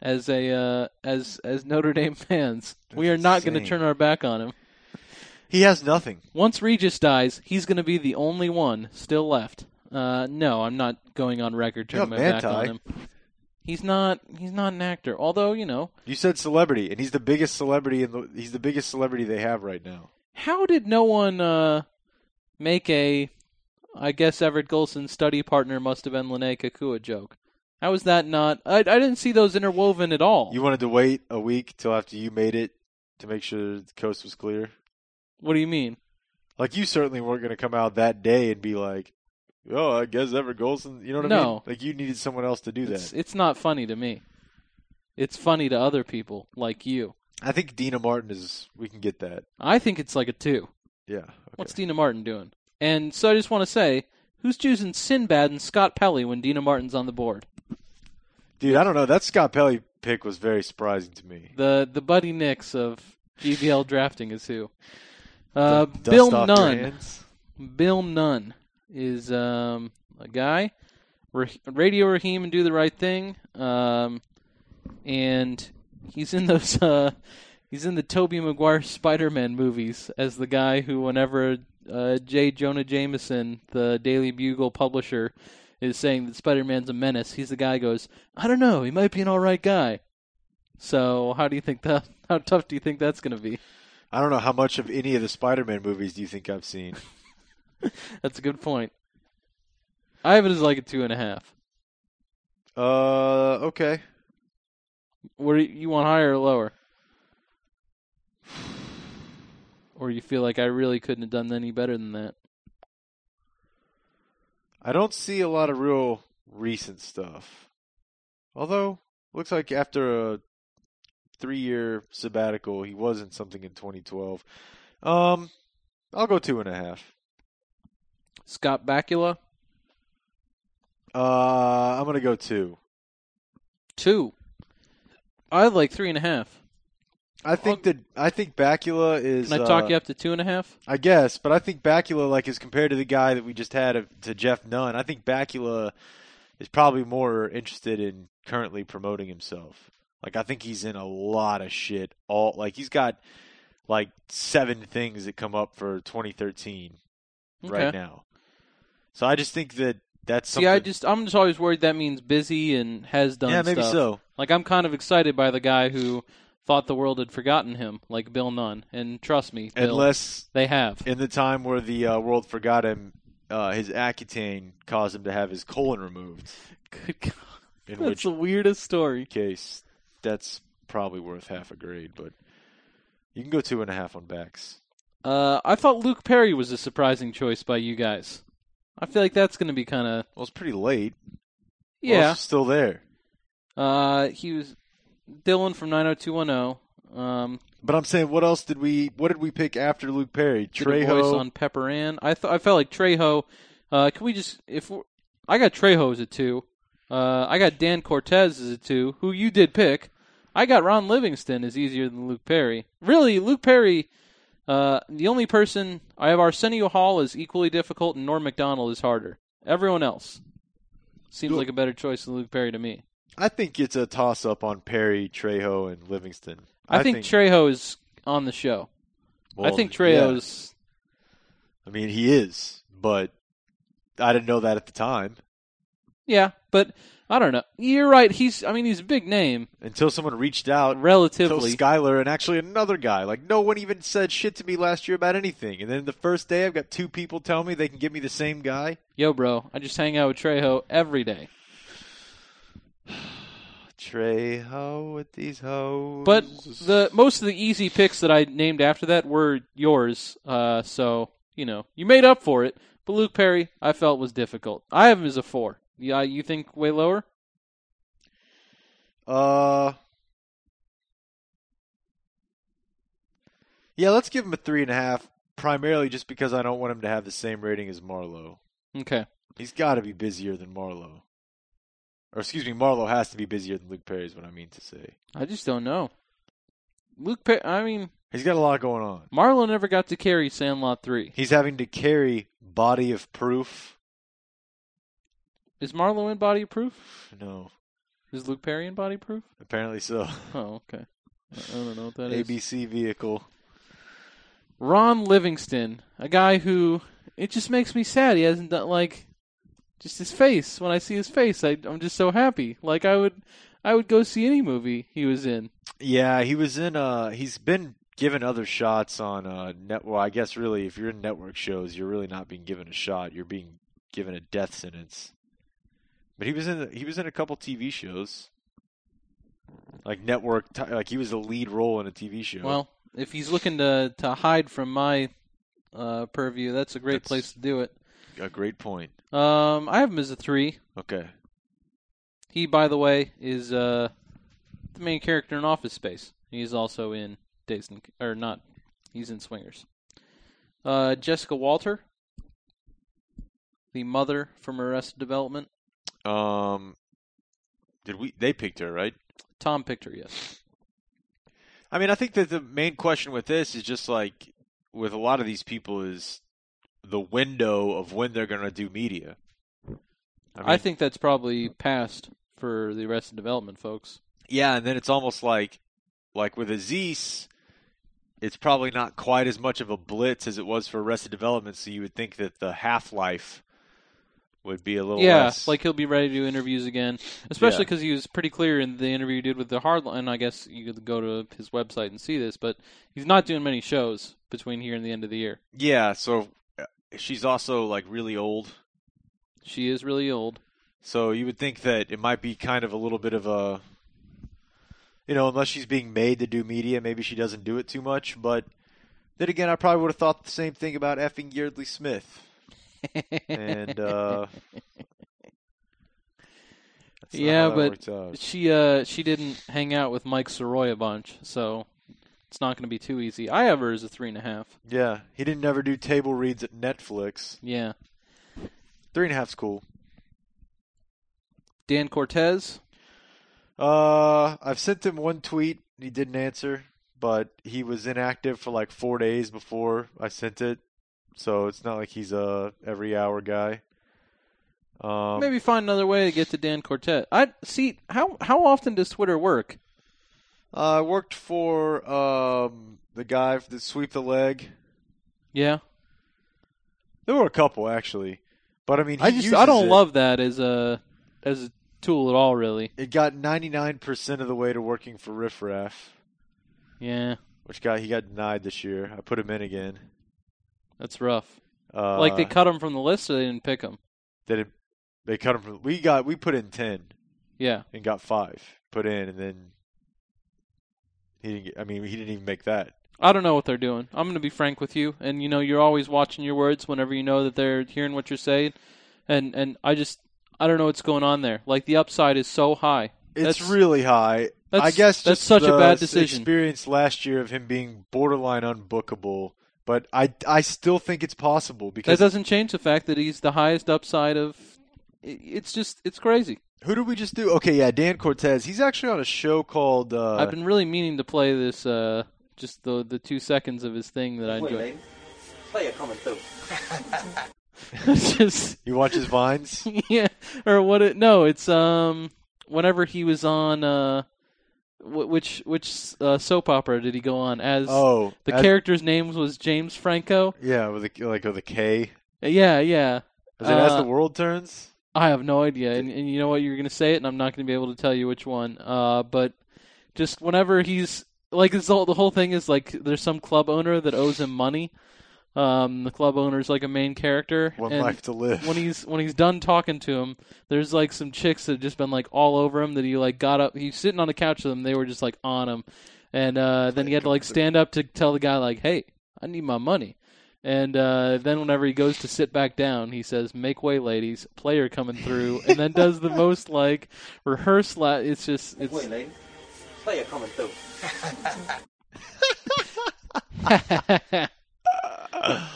Speaker 3: As a uh, as as Notre Dame fans, we are not going to turn our back on him.
Speaker 4: he has nothing.
Speaker 3: Once Regis dies, he's going to be the only one still left. Uh, no, I'm not going on record turning my back on him. He's not. He's not an actor. Although you know,
Speaker 4: You said celebrity, and he's the biggest celebrity in the. He's the biggest celebrity they have right now.
Speaker 3: how did no one uh, make a? I guess Everett Golson's study partner must have been Lennay Kekua joke. How is that not? I, I didn't see those interwoven at all.
Speaker 4: You wanted to wait a week till after you made it to make sure the coast was clear.
Speaker 3: what do you mean?
Speaker 4: Like you certainly weren't going to come out that day and be like, oh, I guess Everett Golson. You know what I
Speaker 3: No.
Speaker 4: mean? Like you needed someone else to do
Speaker 3: It's,
Speaker 4: that.
Speaker 3: it's not funny to me. It's funny to other people like you.
Speaker 4: I think Deena Martin is. We can get that.
Speaker 3: I think it's like a two.
Speaker 4: Yeah. Okay.
Speaker 3: What's Deena Martin doing? And so I just want to say, who's choosing Sinbad and Scott Pelley when Deena Martin's on the board?
Speaker 4: Dude, I don't know. That Scott Pelley pick was very surprising to me.
Speaker 3: The the Buddy Nix of GBL drafting is who? Uh,
Speaker 4: Dust
Speaker 3: Bill
Speaker 4: off your
Speaker 3: Nunn.
Speaker 4: hands.
Speaker 3: Bill Nunn is um, a guy. Radio Raheem and Do the Right Thing. Um, and he's in those. Uh, he's in the Tobey Maguire Spider-Man movies as the guy who, whenever uh, J. Jonah Jameson, the Daily Bugle publisher, is saying that Spider-Man's a menace, he's the guy who goes, I don't know, he might be an all right guy. So how do you think that? How tough do you think that's going to be?
Speaker 4: I don't know how much of any of the Spider-Man movies do you think I've seen.
Speaker 3: That's a good point. I have it as like a two and a half.
Speaker 4: Uh, okay.
Speaker 3: What do you, you want higher or lower? Or you feel like I really couldn't have done any better than that?
Speaker 4: I don't see a lot of real recent stuff. Although, looks like after a three-year sabbatical, he was in something in 2012. Um, I'll go two and a half.
Speaker 3: Scott Bakula,
Speaker 4: Uh, I'm gonna go two.
Speaker 3: two. I like three and a half.
Speaker 4: I think that I think Bakula is.
Speaker 3: Can I talk
Speaker 4: uh,
Speaker 3: you up to two and a half?
Speaker 4: I guess, but I think Bakula, like, is compared to the guy that we just had of, to Jeff Nunn, I think Bakula is probably more interested in currently promoting himself. Like, I think he's in a lot of shit. All like he's got like seven things that come up for 2013 right now. So I just think that that's
Speaker 3: See. I just I'm just always worried that means busy and has done
Speaker 4: yeah, maybe
Speaker 3: stuff.
Speaker 4: so.
Speaker 3: Like I'm kind of excited by the guy who thought the world had forgotten him, like Bill Nunn. And trust me, Bill,
Speaker 4: Unless
Speaker 3: they have.
Speaker 4: in the time where the uh, world forgot him, uh, his Accutane caused him to have his colon removed.
Speaker 3: Good God.
Speaker 4: In
Speaker 3: That's the weirdest story.
Speaker 4: case, that's probably worth half a grade, but you can go two and a half on backs.
Speaker 3: Uh, I thought Luke Perry was a surprising choice by you guys. I feel like that's going to be kind of
Speaker 4: Well, it's pretty late.
Speaker 3: Yeah.
Speaker 4: is still there.
Speaker 3: Uh, he was Dylan from 90210. Um,
Speaker 4: But I'm saying, what else did we? What did we pick after Luke Perry?
Speaker 3: did a voice
Speaker 4: Trejo.
Speaker 3: on Pepper Ann. I th- I felt like Trejo. Uh, can we just if we're, I got Trejo as a two. Uh, I got Dan Cortese as a two, who you did pick. I got Ron Livingston is easier than Luke Perry. Really, Luke Perry. Uh, the only person I have Arsenio Hall is equally difficult, and Norm Macdonald is harder. Everyone else seems like a better choice than Luke Perry to me.
Speaker 4: I think it's a toss up on Perry, Trejo, and Livingston.
Speaker 3: I, think, Trejo is on the show. I
Speaker 4: well,
Speaker 3: think
Speaker 4: yeah.
Speaker 3: Trejo's.
Speaker 4: I mean, he is, but I didn't know that at the time
Speaker 3: Yeah, but I don't know. You're right. He's. I mean, he's a big name
Speaker 4: until someone reached out.
Speaker 3: Relatively.
Speaker 4: Skyler and actually another guy. Like no one even said shit to me last year about anything. And then the first day, I've got two people tell me they can give me the same guy.
Speaker 3: Yo, bro, I just hang out with Trejo every day.
Speaker 4: Trejo with these hoes.
Speaker 3: But the most of the easy picks that I named after that were yours. Uh, so you know, you made up for it. But Luke Perry, I felt was difficult. I have him as a four. Yeah, you think way lower?
Speaker 4: uh, yeah, let's give him a three and a half. Primarily just because I don't want him to have the same rating as Marlowe.
Speaker 3: Okay.
Speaker 4: He's got to be busier than Marlowe. Or excuse me, Marlowe has to be busier than Luke Perry. Is what I mean to say.
Speaker 3: I just don't know. Luke Perry. I mean,
Speaker 4: He's got a lot going on.
Speaker 3: Marlowe never got to carry Sandlot three.
Speaker 4: He's having to carry body of proof.
Speaker 3: Is Marlowe in body proof?
Speaker 4: No,
Speaker 3: Is Luke Perry in body proof?
Speaker 4: apparently so.
Speaker 3: Oh, okay. I I don't know what that is.
Speaker 4: ABC vehicle.
Speaker 3: Ron Livingston, a guy who it just makes me sad. He hasn't done like just his face. When I see his face, I, I'm just so happy. Like I would, I would go see any movie he was in.
Speaker 4: Yeah, he was in. Uh, he's been given other shots on uh, net. Well, I guess really, if you're in network shows, you're really not being given a shot. You're being given a death sentence. But he was in. He was in a couple TV shows, like network. Like he was the lead role in a TV show.
Speaker 3: Well, if he's looking to to hide from my uh, purview, that's a great
Speaker 4: That's-
Speaker 3: place to do it.
Speaker 4: a great point.
Speaker 3: Um, I have him as a three.
Speaker 4: Okay.
Speaker 3: He, by the way, is uh, the main character in Office Space. He's also in Dazed and or not. He's in Swingers. Uh, Jessica Walter, the mother from Arrested Development.
Speaker 4: Um, did we? They picked her, right?
Speaker 3: Tom picked her, yes.
Speaker 4: I mean, I think that the main question with this is just like with a lot of these people is the window of when they're going to do media.
Speaker 3: I,
Speaker 4: I,
Speaker 3: think that's probably passed for the Arrested Development folks.
Speaker 4: yeah, and then it's almost like like with Aziz, it's probably not quite as much of a blitz as it was for Arrested Development. So you would think that the half life would be a little
Speaker 3: yeah,
Speaker 4: less.
Speaker 3: like he'll be ready to do interviews again, especially
Speaker 4: Yeah.
Speaker 3: because he was pretty clear in the interview he did with the Hardline. I guess you could go to his website and see this, but he's not doing many shows between here and the end of the year.
Speaker 4: yeah. So uh, she's also like really old.
Speaker 3: She is really old.
Speaker 4: So you would think that it might be kind of a little bit of a, you know, unless she's being made to do media, maybe she doesn't do it too much. But then again, I probably would have thought the same thing about effing Yeardley Smith. And uh,
Speaker 3: Yeah, but she uh she didn't hang out with Mike Soroy a bunch, so it's not going to be too easy. I have her as a three and a half.
Speaker 4: yeah, he didn't never do table reads at Netflix.
Speaker 3: Yeah,
Speaker 4: Three and a half's cool.
Speaker 3: Dan Cortese.
Speaker 4: Uh, I've sent him one tweet. He didn't answer, but he was inactive for like four days before I sent it, so it's not like he's a every hour guy. Um,
Speaker 3: Maybe find another way to get to Dan Cortese. I see how how often does Twitter work?
Speaker 4: I worked for um the guy that sweep the leg.
Speaker 3: Yeah,
Speaker 4: There were a couple actually, but I mean, he
Speaker 3: I just
Speaker 4: uses
Speaker 3: I don't
Speaker 4: it.
Speaker 3: love that as a as a tool at all. Really.
Speaker 4: It got ninety nine percent of the way to working for Riff Raff,
Speaker 3: Yeah,
Speaker 4: which got he got denied this year. I put him in again.
Speaker 3: That's rough.
Speaker 4: Uh,
Speaker 3: like they cut him from the list, or they didn't pick him.
Speaker 4: they didn't- they cut him from. We got we put in ten.
Speaker 3: Yeah,
Speaker 4: and got five put in, and then he didn't. Get, I mean, he didn't even make that.
Speaker 3: I don't know what they're doing. I'm going to be frank with you, and you know you're always watching your words whenever you know that they're hearing what you're saying, and and I just I don't know what's going on there. Like the upside is so high.
Speaker 4: It's
Speaker 3: That's-
Speaker 4: really high. I guess
Speaker 3: that's such a bad decision.
Speaker 4: Experience last year of him being borderline unbookable, but I I still think it's possible because That
Speaker 3: doesn't change the fact that he's the highest upside of. It's just it's crazy.
Speaker 4: who did we just do? Okay, yeah, Dan Cortese. He's actually on a show called. Uh,
Speaker 3: I've been really meaning to play this. Uh, just the the two seconds of his thing that I
Speaker 2: Wait,
Speaker 3: enjoy.
Speaker 2: mate. Player coming through.
Speaker 3: it's just
Speaker 4: you watch his vines?
Speaker 3: yeah, or what? It, no, it's um whenever he was on uh, wh- which which uh, soap opera did he go on as?
Speaker 4: oh,
Speaker 3: the
Speaker 4: as-
Speaker 3: character's name was James Franco.
Speaker 4: Yeah, with a, like with a K.
Speaker 3: Uh, Yeah, yeah.
Speaker 4: Is it as
Speaker 3: Uh,
Speaker 4: the world turns?
Speaker 3: I have no idea, and, and you know what? You're going to say it, and I'm not going to be able to tell you which one. Uh, but just whenever he's like, it's all, the whole thing is like there's some club owner that owes him money. Um, the club owner's like a main character.
Speaker 4: One
Speaker 3: and
Speaker 4: life to live.
Speaker 3: when he's when he's done talking to him, there's like some chicks that have just been like all over him. That he like got up. He's sitting on the couch with them. They were just like on him, and uh, then he had to like stand up to tell the guy like, "Hey, I need my money." And uh, then whenever he goes to sit back down, he says, "Make way, ladies! Player coming through," and then does the most like rehearsed. La- it's just
Speaker 2: Wait,
Speaker 3: it's
Speaker 2: mate. Player coming through.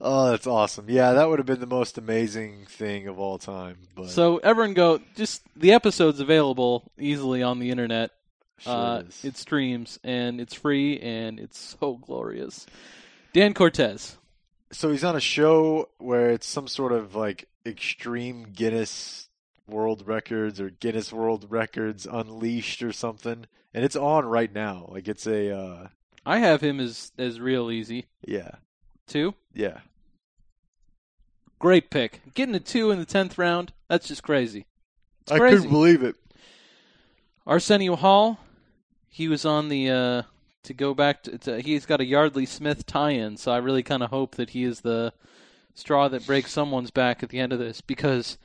Speaker 4: Oh, that's awesome. Yeah, that would have been the most amazing thing of all time. But
Speaker 3: so everyone go. Just the episode's available easily on the internet.
Speaker 4: sure
Speaker 3: uh, it streams and it's free and it's so glorious. Dan Cortese.
Speaker 4: so he's on a show where it's some sort of like extreme Guinness World Records or Guinness World Records Unleashed or something, and it's on right now. Like it's a uh,
Speaker 3: I have him as as real easy
Speaker 4: yeah,
Speaker 3: Two.
Speaker 4: yeah.
Speaker 3: Great pick. Getting a two in the tenth round. That's just crazy. It's
Speaker 4: I
Speaker 3: crazy.
Speaker 4: couldn't believe it.
Speaker 3: Arsenio Hall. He was on the uh, to go back to, to. He's got a Yeardley Smith tie-in, so I really kind of hope that he is the straw that breaks someone's back at the end of this because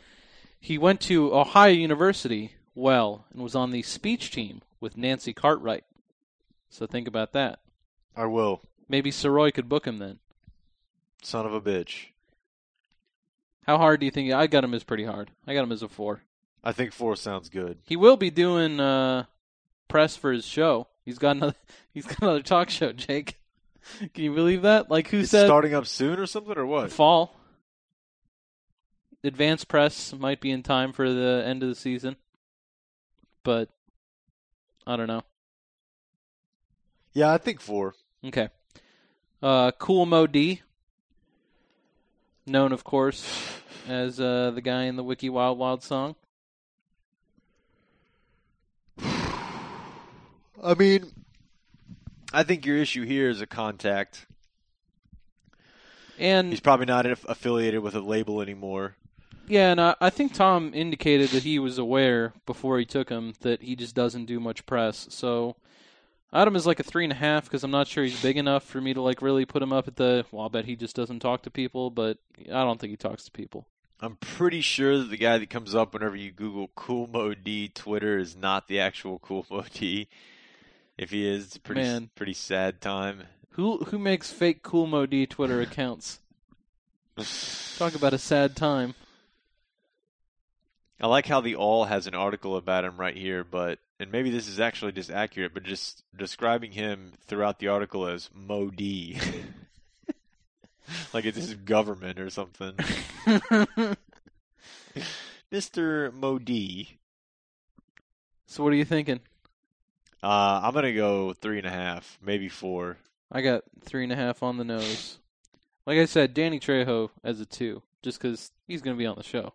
Speaker 3: he went to Ohio University well and was on the speech team with Nancy Cartwright. So think about that.
Speaker 4: I will.
Speaker 3: Maybe Soroy could book him then.
Speaker 4: Son of a bitch.
Speaker 3: How hard do you think? I got him as pretty hard. I got him as a four.
Speaker 4: I think four sounds good.
Speaker 3: He will be doing uh, press for his show. He's got another. He's got another talk show. Jake, can you believe that? Like who
Speaker 4: It's
Speaker 3: said
Speaker 4: starting up soon or something or what?
Speaker 3: fall? Advanced press might be in time for the end of the season, but I don't know.
Speaker 4: Yeah, I think four.
Speaker 3: Okay. Uh, cool Mo D, known of course as uh, the guy in the Wiki Wild Wild song.
Speaker 4: I mean, I think your issue here is a contact.
Speaker 3: And
Speaker 4: He's probably not aff- affiliated with a label anymore.
Speaker 3: Yeah, and I, I think Tom indicated that he was aware before he took him that he just doesn't do much press. So Adam is like a three and a half because I'm not sure he's big enough for me to like really put him up at the. Well, I'll bet he just doesn't talk to people, but I don't think he talks to people.
Speaker 4: I'm pretty sure that the guy that comes up whenever you Google Kool Moe Dee Twitter is not the actual Kool Moe Dee. If he is, it's a pretty
Speaker 3: Man.
Speaker 4: pretty sad time.
Speaker 3: Who who makes fake Kool Moe Dee Twitter accounts? Talk about a sad time.
Speaker 4: I like how the All has an article about him right here, but and maybe this is actually just accurate, but just describing him throughout the article as Moe Dee. like it's his government or something. Mr. Moe Dee.
Speaker 3: So what are you thinking?
Speaker 4: Uh, I'm gonna go three and a half, maybe four.
Speaker 3: I got three and a half on the nose. Like I said, Danny Trejo as a two, just because he's going to be on the show.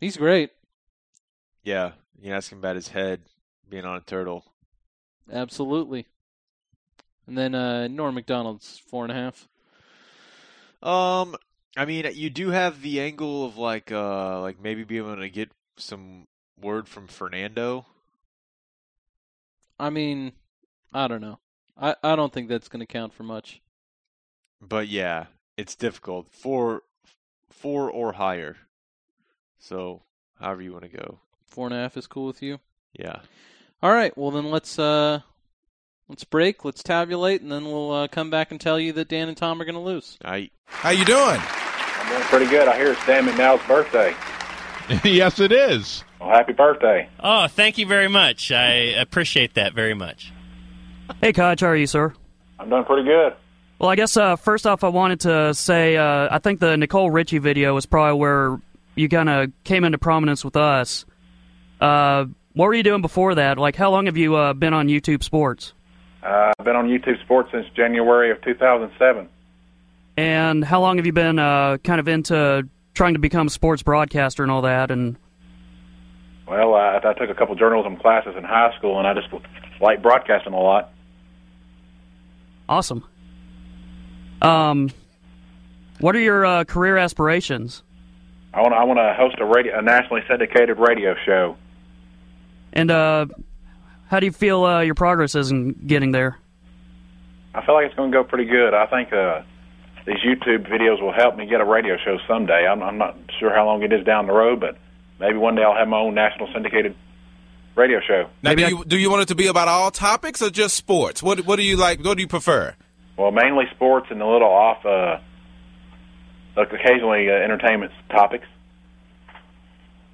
Speaker 3: He's great.
Speaker 4: Yeah, you ask him about his head being on a turtle.
Speaker 3: Absolutely. And then uh, Norm Macdonald's four and a half.
Speaker 4: Um, I mean, you do have the angle of like, uh, like maybe being able to get some word from Fernando.
Speaker 3: I mean, I don't know. I, I don't think that's going to count for much.
Speaker 4: But yeah, it's difficult. Four, four or higher. So, however you want to go.
Speaker 3: Four and a half is cool with you.
Speaker 4: Yeah.
Speaker 3: All right. Well, then let's uh, let's break. Let's tabulate, and then we'll uh, come back and tell you that Dan and Tom are going to lose.
Speaker 4: I
Speaker 5: How you doing?
Speaker 6: I'm doing pretty good. I hear it's Dan McNow's birthday.
Speaker 5: yes, it is.
Speaker 6: Well, happy birthday.
Speaker 7: Oh, thank you very much. I appreciate that very much.
Speaker 8: Hey, Koch, how are you, sir?
Speaker 6: I'm doing pretty good.
Speaker 8: Well, I guess uh, first off, I wanted to say uh, I think the Nicole Richie video was probably where you kind of came into prominence with us. Uh, what were you doing before that? Like, how long have you uh, been on YouTube Sports?
Speaker 6: Uh, I've been on YouTube Sports since January of 2007.
Speaker 8: And how long have you been uh, kind of into trying to become a sports broadcaster and all that? And
Speaker 6: Well, I, I took a couple journalism classes in high school, and I just like broadcasting a lot.
Speaker 8: awesome. Um, what are your uh, career aspirations?
Speaker 6: I want I want to host a radio, a nationally syndicated radio show.
Speaker 8: And uh, how do you feel uh, your progress is in getting there?
Speaker 6: I feel like it's going to go pretty good. I think uh, these YouTube videos will help me get a radio show someday. I'm, I'm not sure how long it is down the road, but maybe one day I'll have my own national syndicated radio show.
Speaker 5: Now,
Speaker 8: Maybe
Speaker 5: do
Speaker 8: I-
Speaker 5: you do you want it to be about all topics or just sports? What what do you like? What do you prefer?
Speaker 6: Well, mainly sports and a little off, uh, like occasionally uh, entertainment topics.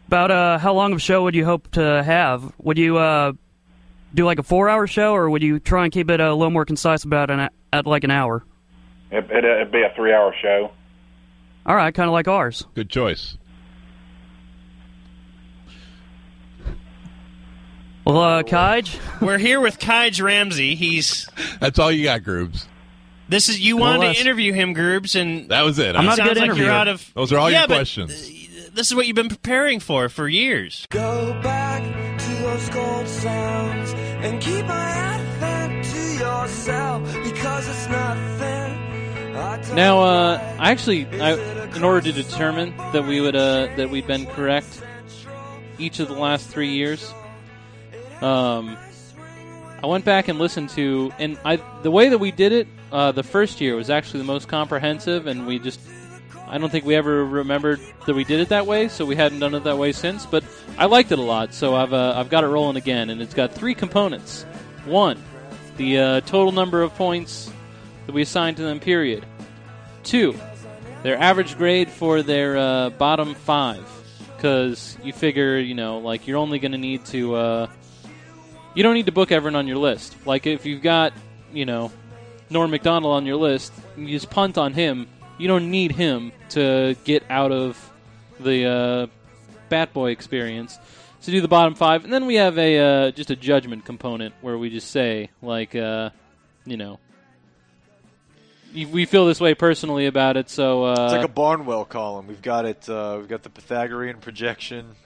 Speaker 8: About uh, how long of a show would you hope to have? Would you uh, do like a four-hour show, or would you try and keep it a little more concise about an at like an hour?
Speaker 6: It, it, it'd be a three-hour show.
Speaker 8: All right, kind of like ours.
Speaker 5: Good choice.
Speaker 8: Well, uh, Kaj,
Speaker 7: We're here with Kaj Ramsey. He's
Speaker 5: That's all you got, Groobs.
Speaker 7: This is you wanted
Speaker 8: less.
Speaker 7: to interview him, Groobs, and
Speaker 5: That was it.
Speaker 8: I'm not a
Speaker 7: sounds
Speaker 8: good
Speaker 7: like
Speaker 8: interviewer.
Speaker 7: you're out of.
Speaker 5: Those are all
Speaker 7: yeah,
Speaker 5: your questions.
Speaker 7: This is what you've been preparing for for years.
Speaker 9: Go back to those gold sounds and keep my advent to yourself because it's nothing.
Speaker 3: Now, uh, I actually, I, in order to determine that we would uh, that we'd been correct each of the last three years, um, I went back and listened to, and I the way that we did it uh, the first year was actually the most comprehensive, and we just. I don't think we ever remembered that we did it that way, so we hadn't done it that way since. But I liked it a lot, so I've uh, I've got it rolling again, and it's got three components. One, the uh, total number of points that we assigned to them. Period. Two, their average grade for their uh, bottom five, because you figure, you know, like you're only going to need to. You don't need to book everyone on your list. Like if you've got, you know, Norm Macdonald on your list, you just punt on him. You don't need him to get out of the uh, Bat Boy experience. So do the bottom five, and then we have a uh, just a judgment component where we just say like, uh, you know, we feel this way personally about it. So uh,
Speaker 4: It's like a Barnwell column. We've got it. Uh, we've got the Pythagorean projection.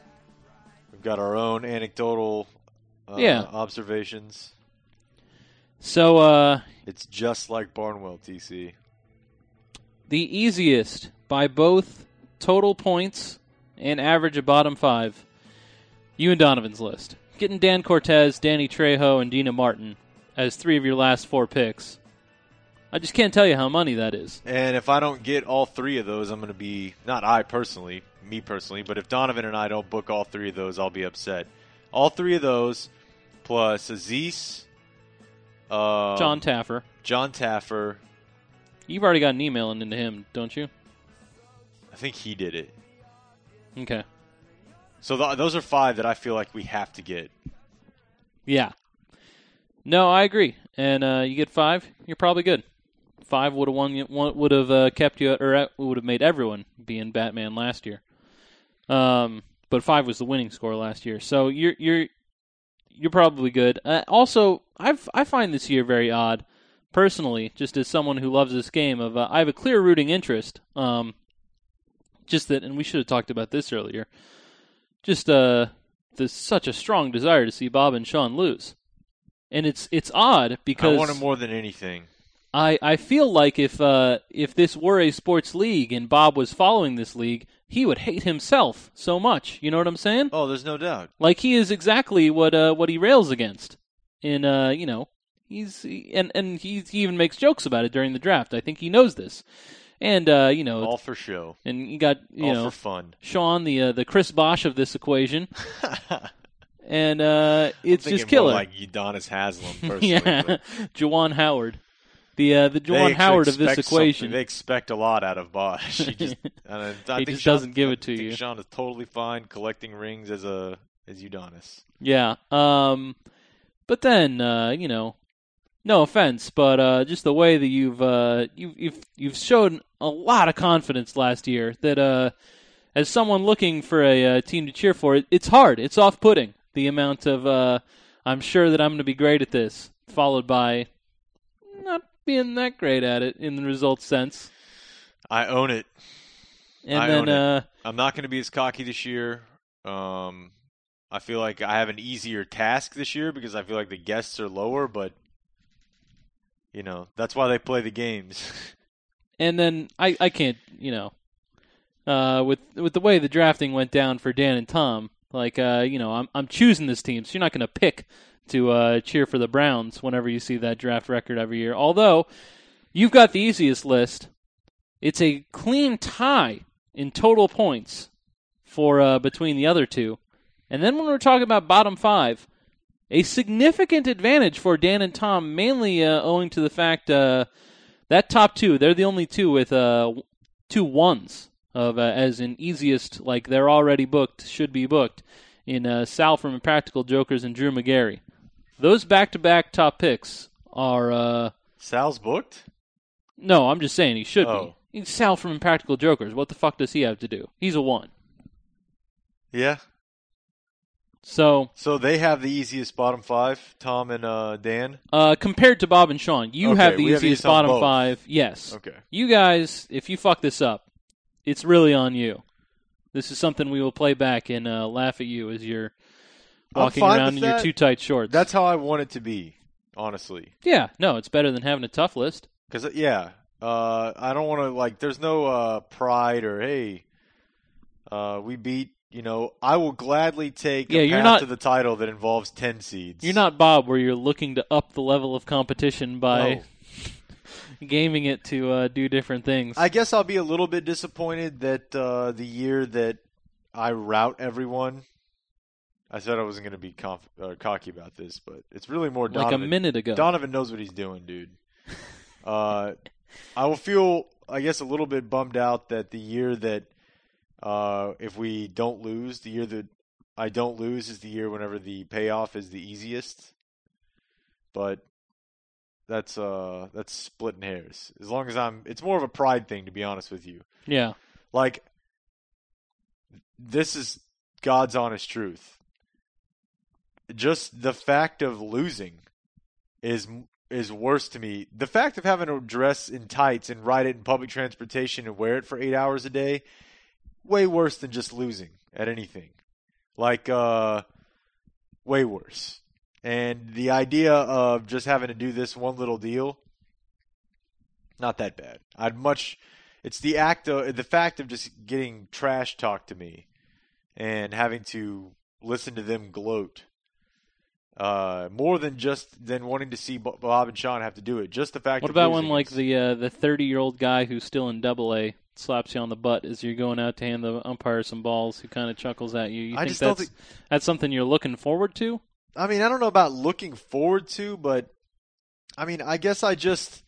Speaker 4: We've got our own anecdotal uh,
Speaker 3: Yeah.
Speaker 4: observations.
Speaker 3: so uh,
Speaker 4: It's just like Barnwell, TC.
Speaker 3: the easiest by both total points and average of bottom five. You and Donovan's list. Getting Dan Cortese, Danny Trejo, and Deena Martin as three of your last four picks. I just can't tell you how money that is.
Speaker 4: And if I don't get all three of those, I'm going to be not I personally, me personally, but if Donovan and I don't book all three of those, I'll be upset. All three of those, plus Aziz, uh,
Speaker 3: Jon Taffer.
Speaker 4: Jon Taffer.
Speaker 3: You've already got an email into him, don't you?
Speaker 4: I think he did it.
Speaker 3: Okay.
Speaker 4: So th- those are five that I feel like we have to get.
Speaker 3: Yeah. No, I agree. And uh, you get five, you're probably good. Five would have won. You, would have uh, kept you, or uh, would have made everyone be in Batman last year. Um, but five was the winning score last year, so you're you're you're probably good. Uh, also, I've I find this year very odd, personally, just as someone who loves this game. Of uh, I have a clear rooting interest. Um, just that, and we should have talked about this earlier. Just uh, there's such a strong desire to see Bob and Sean lose, and it's it's odd because
Speaker 4: I want him more than anything.
Speaker 3: I, I feel like if uh, if this were a sports league and Bob was following this league, he would hate himself so much. You know what I'm saying?
Speaker 4: Oh, there's no doubt.
Speaker 3: Like he is exactly what uh, what he rails against. In uh, you know, he's and and he, he even makes jokes about it during the draft. I think he knows this. And uh, you know,
Speaker 4: All for show.
Speaker 3: and you got you
Speaker 4: All
Speaker 3: know
Speaker 4: for fun.
Speaker 3: Sean, the uh, the Chris Bosh of this equation, and uh, it's just killer.
Speaker 4: More like Udonis Haslem, personally.
Speaker 3: yeah, Juwan Howard, the uh, the
Speaker 4: actually
Speaker 3: Howard of this equation.
Speaker 4: They expect a lot out of Bosh. He just, I, I
Speaker 3: He
Speaker 4: think
Speaker 3: just
Speaker 4: Sean-
Speaker 3: doesn't give it to you.
Speaker 4: Sean is totally fine collecting rings as a as Udonis.
Speaker 3: Yeah. Um, but then uh, you know, no offense, but uh, just the way that you've uh, you've you've you've shown a lot of confidence last year. That uh, as someone looking for a uh, team to cheer for, it, it's hard. It's off-putting. The amount of uh, I'm sure that I'm going to be great at this, followed by being that great at it in the results sense.
Speaker 4: I own it.
Speaker 3: And
Speaker 4: I
Speaker 3: then uh,
Speaker 4: I'm not going to be as cocky this year. Um, I feel like I have an easier task this year because I feel like the guests are lower, but you know that's why they play the games.
Speaker 3: and then I, I can't you know uh, with with the way the drafting went down for Dan and Tom like uh, you know I'm I'm choosing this team so you're not going to pick to uh, cheer for the Browns whenever you see that draft record every year. Although you've got the easiest list. It's a clean tie in total points for uh, between the other two. And then when we're talking about bottom five a significant advantage for Dan and Tom mainly uh, owing to the fact uh, that top two, they're the only two with uh, two ones of uh, as in easiest, like they're already booked, should be booked in uh, Sal from Practical Jokers and Drew Magary. Those back-to-back top picks are uh,
Speaker 4: Sal's booked.
Speaker 3: no, I'm just saying he should
Speaker 4: Oh.
Speaker 3: be. He's Sal from Impractical Jokers. What the fuck does he have to do? He's a one.
Speaker 4: Yeah.
Speaker 3: So
Speaker 4: So they have the easiest bottom five. Tom and uh, Dan.
Speaker 3: uh, compared to Bob and Sean, you
Speaker 4: Okay,
Speaker 3: have the
Speaker 4: we have
Speaker 3: easiest bottom five. Yes.
Speaker 4: Okay.
Speaker 3: You guys, if you fuck this up, it's really on you. This is something we will play back and uh, laugh at you as you're
Speaker 4: I'm
Speaker 3: walking around in your too tight shorts.
Speaker 4: That's how I want it to be, honestly.
Speaker 3: yeah, no, it's better than having a tough list.
Speaker 4: Because yeah, uh, I don't want to like. There's no uh, pride or hey, uh, we beat. You know, I will gladly take
Speaker 3: Yeah,
Speaker 4: a
Speaker 3: you're not-
Speaker 4: to the title that involves ten seeds.
Speaker 3: You're not Bob, where you're looking to up the level of competition by
Speaker 4: No.
Speaker 3: gaming it to uh, do different things.
Speaker 4: I guess I'll be a little bit disappointed that uh, the year that I route everyone. I said I wasn't going to be conf- uh, cocky about this, but it's really more
Speaker 3: like a minute ago.
Speaker 4: Donovan knows what he's doing, dude. uh, I will feel I guess, a little bit bummed out that the year that uh, if we don't lose, the year that I don't lose is the year whenever the payoff is the easiest. But that's uh that's splitting hairs. As long as I'm, it's more of a pride thing, to be honest with you.
Speaker 3: Yeah.
Speaker 4: Like, this is God's honest truth. Just the fact of losing is is worse to me. The fact of having to dress in tights and ride it in public transportation and wear it for eight hours a day, way worse than just losing at anything. Like, uh, way worse. And the idea of just having to do this one little deal, not that bad. I'd much. It's the act of the fact of just getting trash talked to me, and having to listen to them gloat. Uh, more than just than wanting to see Bob and Sean have to do it. Just the fact.
Speaker 3: What about when like the uh, the thirty year old guy who's still in Double A slaps you on the butt as you're going out to hand the umpire some balls, who kind of chuckles at you? You
Speaker 4: I
Speaker 3: think
Speaker 4: just don't
Speaker 3: that's
Speaker 4: think-
Speaker 3: that's something you're looking forward to?
Speaker 4: I mean, I don't know about looking forward to, but I mean, I guess I just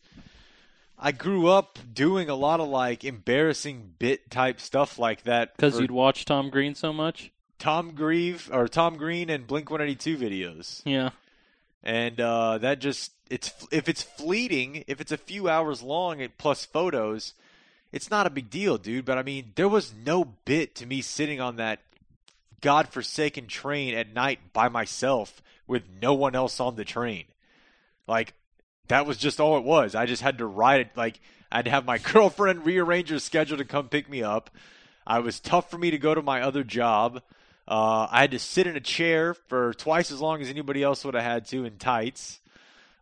Speaker 4: I grew up doing a lot of like embarrassing bit type stuff like that
Speaker 3: Because
Speaker 4: for
Speaker 3: you'd watch Tom Green so much.
Speaker 4: Tom Grieve or Tom Green and Blink 182 videos.
Speaker 3: Yeah.
Speaker 4: And uh, that just it's if it's fleeting, if it's a few hours long plus photos, it's not a big deal, dude. But I mean, there was no bit to me sitting on that godforsaken train at night by myself with no one else on the train. Like that was just all it was. I just had to ride it. Like I'd have my girlfriend rearrange her schedule to come pick me up. I was tough for me to go to my other job. Uh, I had to sit in a chair for twice as long as anybody else would have had to in tights.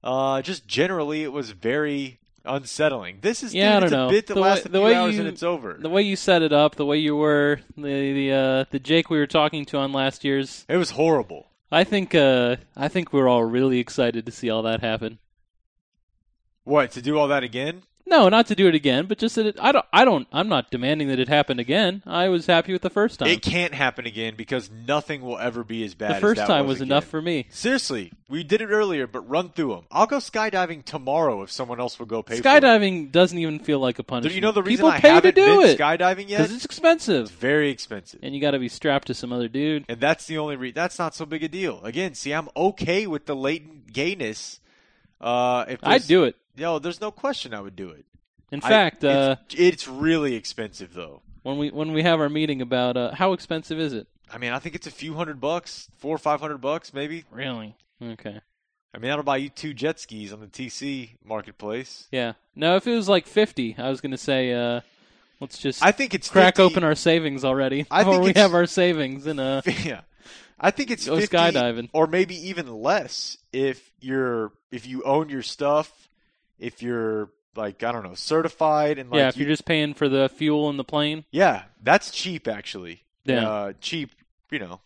Speaker 4: Uh, just generally, it was very unsettling. This is
Speaker 3: Yeah, I don't know.
Speaker 4: a bit that
Speaker 3: The way-
Speaker 4: a few
Speaker 3: way
Speaker 4: hours
Speaker 3: you-
Speaker 4: and it's over.
Speaker 3: The way you set it up, the way you were, the the uh, the Jake we were talking to on last year's,
Speaker 4: it was horrible.
Speaker 3: I think uh, I think we're all really excited to see all that happen.
Speaker 4: What to do all that again?
Speaker 3: No, not to do it again, but just that it, I don't. I don't. I'm not demanding that it happen again. I was happy with the first time.
Speaker 4: It can't happen again because nothing will ever be as bad. As that.
Speaker 3: The first time
Speaker 4: was
Speaker 3: was enough for me.
Speaker 4: Seriously, we did it earlier, but run through them. I'll go skydiving tomorrow if someone else will go pay. for it.
Speaker 3: Skydiving doesn't even feel like a punishment.
Speaker 4: Do you know the reason
Speaker 3: People
Speaker 4: I
Speaker 3: pay
Speaker 4: haven't
Speaker 3: to do
Speaker 4: been
Speaker 3: it
Speaker 4: skydiving yet?
Speaker 3: because it's expensive,
Speaker 4: It's very expensive.
Speaker 3: and you got to be strapped to some other dude.
Speaker 4: And that's the only re- that's not so big a deal. Again, see, I'm okay with the latent gayness. Uh, if
Speaker 3: I'd do it.
Speaker 4: Yo, there's no question I would do it.
Speaker 3: In
Speaker 4: I-
Speaker 3: fact, uh,
Speaker 4: it's, it's really expensive though.
Speaker 3: when we when we have our meeting about uh, how expensive is it?
Speaker 4: I mean, I think it's a few hundred bucks, four or five hundred bucks, maybe.
Speaker 3: Really? Okay.
Speaker 4: I mean, that'll buy you two jet skis on the TC marketplace.
Speaker 3: Yeah. No, if it was like fifty, I was going to say, uh, let's just
Speaker 4: I think it's
Speaker 3: crack
Speaker 4: 50
Speaker 3: open our savings already.
Speaker 4: I
Speaker 3: or
Speaker 4: think
Speaker 3: we
Speaker 4: it's-
Speaker 3: have our savings and uh,
Speaker 4: yeah. I think it's
Speaker 3: Go
Speaker 4: 50
Speaker 3: skydiving.
Speaker 4: or maybe even less if you're if you own your stuff, if you're like I don't know, certified and like
Speaker 3: yeah, if
Speaker 4: you-
Speaker 3: you're just paying for the fuel in the plane.
Speaker 4: Yeah, that's cheap actually.
Speaker 3: Yeah.
Speaker 4: Uh, cheap, you know,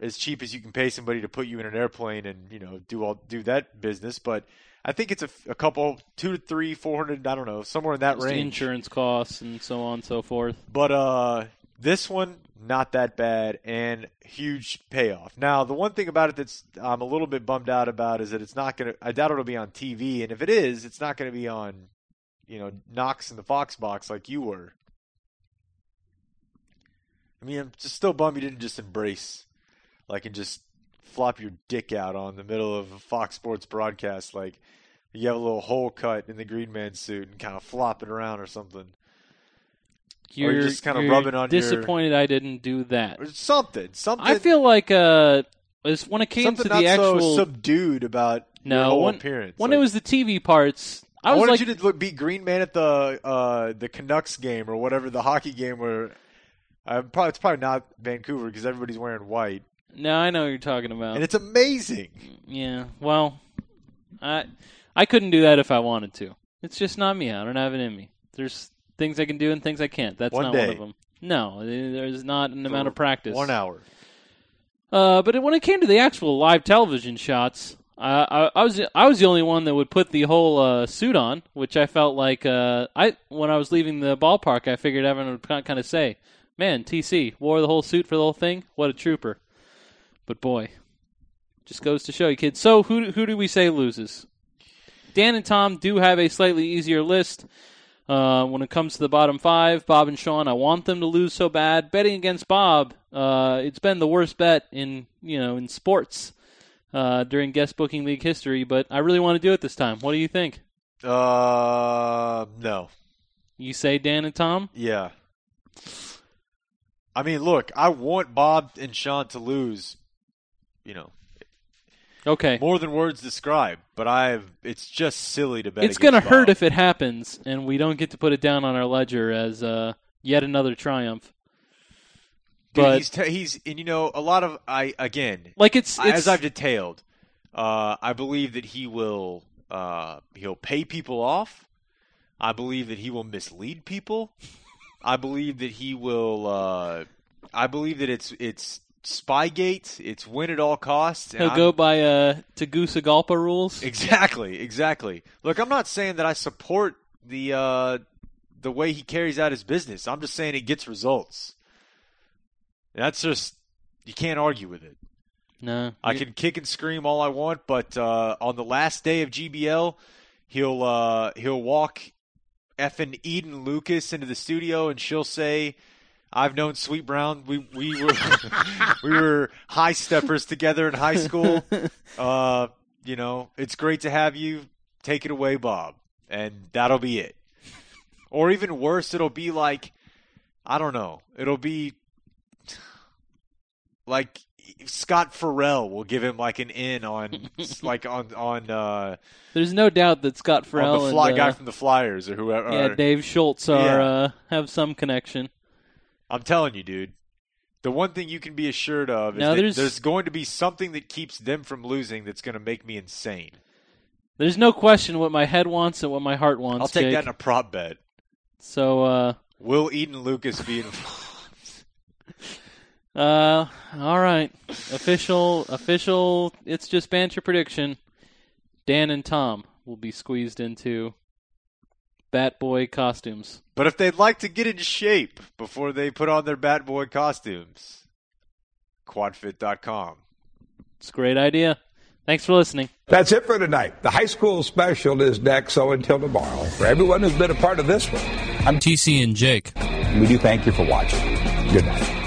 Speaker 4: as cheap as you can pay somebody to put you in an airplane and you know do all do that business. But I think it's a, a couple, two to three, four hundred. I don't know, somewhere in that
Speaker 3: Just
Speaker 4: range.
Speaker 3: insurance costs and so on and so forth.
Speaker 4: But uh, this one not that bad and huge payoff. Now the one thing about it that's I'm a little bit bummed out about is that it's not gonna. I doubt it'll be on TV, and if it is, it's not gonna be on, you know, Knox in the Fox box like you were. I mean, I'm just still bummed you didn't just embrace, like, and just flop your dick out on the middle of a Fox Sports broadcast, like you have a little hole cut in the Green Man suit and kind of flop it around or something.
Speaker 3: You're,
Speaker 4: you're just kinda rubbing on your-
Speaker 3: disappointed I didn't do that.
Speaker 4: Or something, something.
Speaker 3: I feel like uh, when it came
Speaker 4: something
Speaker 3: to the actual
Speaker 4: so subdued about
Speaker 3: no
Speaker 4: your
Speaker 3: when,
Speaker 4: appearance.
Speaker 3: when
Speaker 4: Like,
Speaker 3: it was the TV parts, I
Speaker 4: I,
Speaker 3: was
Speaker 4: wanted
Speaker 3: like,
Speaker 4: you to look, be Green Man at the uh, the Canucks game or whatever the hockey game where. Uh, probably it's probably not Vancouver because everybody's wearing white,
Speaker 3: no, I know what you're talking about.
Speaker 4: and it's amazing.
Speaker 3: Yeah, well, I I couldn't do that if I wanted to. It's just not me. I don't have it in me. There's things I can do and things I can't. That's
Speaker 4: One
Speaker 3: not one of them. No, there's not an amount of practice.
Speaker 4: One hour.
Speaker 3: Uh, but when it came to the actual live television shots, uh, I, I was I was the only one that would put the whole uh, suit on, which I felt like uh, I when I was leaving the ballpark, I figured everyone would kind of say, "Man, TC wore the whole suit for the whole thing. What a trooper!" But boy, just goes to show you, kids. So who who do we say loses? Dan and Tom do have a slightly easier list. Uh, when it comes to the bottom five, Bob and Sean, I want them to lose so bad. Betting against Bob, uh, it's been the worst bet in you know in sports uh, during guest booking league history. But I really want to do it this time. What do you think?
Speaker 4: Uh, no.
Speaker 3: You say Dan and Tom?
Speaker 4: Yeah. I mean, look, I want Bob and Sean to lose. You know,
Speaker 3: Okay.
Speaker 4: more than words describe, but I've. It's just silly to bet.
Speaker 3: It's going to hurt if it happens, and we don't get to put it down on our ledger as uh, yet another triumph.
Speaker 4: Dude,
Speaker 3: but
Speaker 4: he's t- he's and you know a lot of I again
Speaker 3: like it's, it's
Speaker 4: as I've detailed, uh, I believe that he will uh, he'll pay people off. I believe that he will mislead people. I believe that he will. Uh, I believe that it's it's Spygate. It's win at all costs.
Speaker 3: he'll
Speaker 4: I'm-
Speaker 3: go by uh, Tegucigalpa rules.
Speaker 4: Exactly, exactly. Look, I'm not saying that I support the uh, the way he carries out his business. I'm just saying he gets results. That's just you can't argue with it.
Speaker 3: No,
Speaker 4: I can kick and scream all I want, but uh, on the last day of GBL, he'll uh, he'll walk effing Eden Lucas into the studio, and she'll say, "I've known Sweet Brown. We we were we were high steppers together in high school. Uh, you know, it's great to have you. Take it away, Bob." And that'll be it. Or even worse, it'll be like, I don't know. It'll be like Scott Farrell will give him like an in on like on on uh,
Speaker 3: There's no doubt that Scott Farrell
Speaker 4: the fly
Speaker 3: and
Speaker 4: guy
Speaker 3: uh,
Speaker 4: from the Flyers or whoever.
Speaker 3: yeah,
Speaker 4: or-
Speaker 3: Dave Schultz are
Speaker 4: Yeah.
Speaker 3: uh, have some connection.
Speaker 4: I'm telling you, dude. The one thing you can be assured of is
Speaker 3: Now,
Speaker 4: that
Speaker 3: there's-
Speaker 4: there's... going to be something that keeps them from losing that's going to make me insane.
Speaker 3: There's no question what my head wants and what my heart wants.
Speaker 4: I'll take
Speaker 3: Jake.
Speaker 4: that in a prop bet.
Speaker 3: So, uh,
Speaker 4: Will Eden Lucas be involved?
Speaker 3: uh, all right, official, official. It's just banter prediction. Dan and Tom will be squeezed into Bat Boy costumes.
Speaker 4: but if they'd like to get in shape before they put on their Bat Boy costumes, quadfit.com.
Speaker 3: It's a great idea. Thanks for listening.
Speaker 10: That's it for tonight. The high school special is next, so until tomorrow, for everyone who's been a part of this one,
Speaker 11: I'm TC and Jake.
Speaker 10: we do thank you for watching. Good night.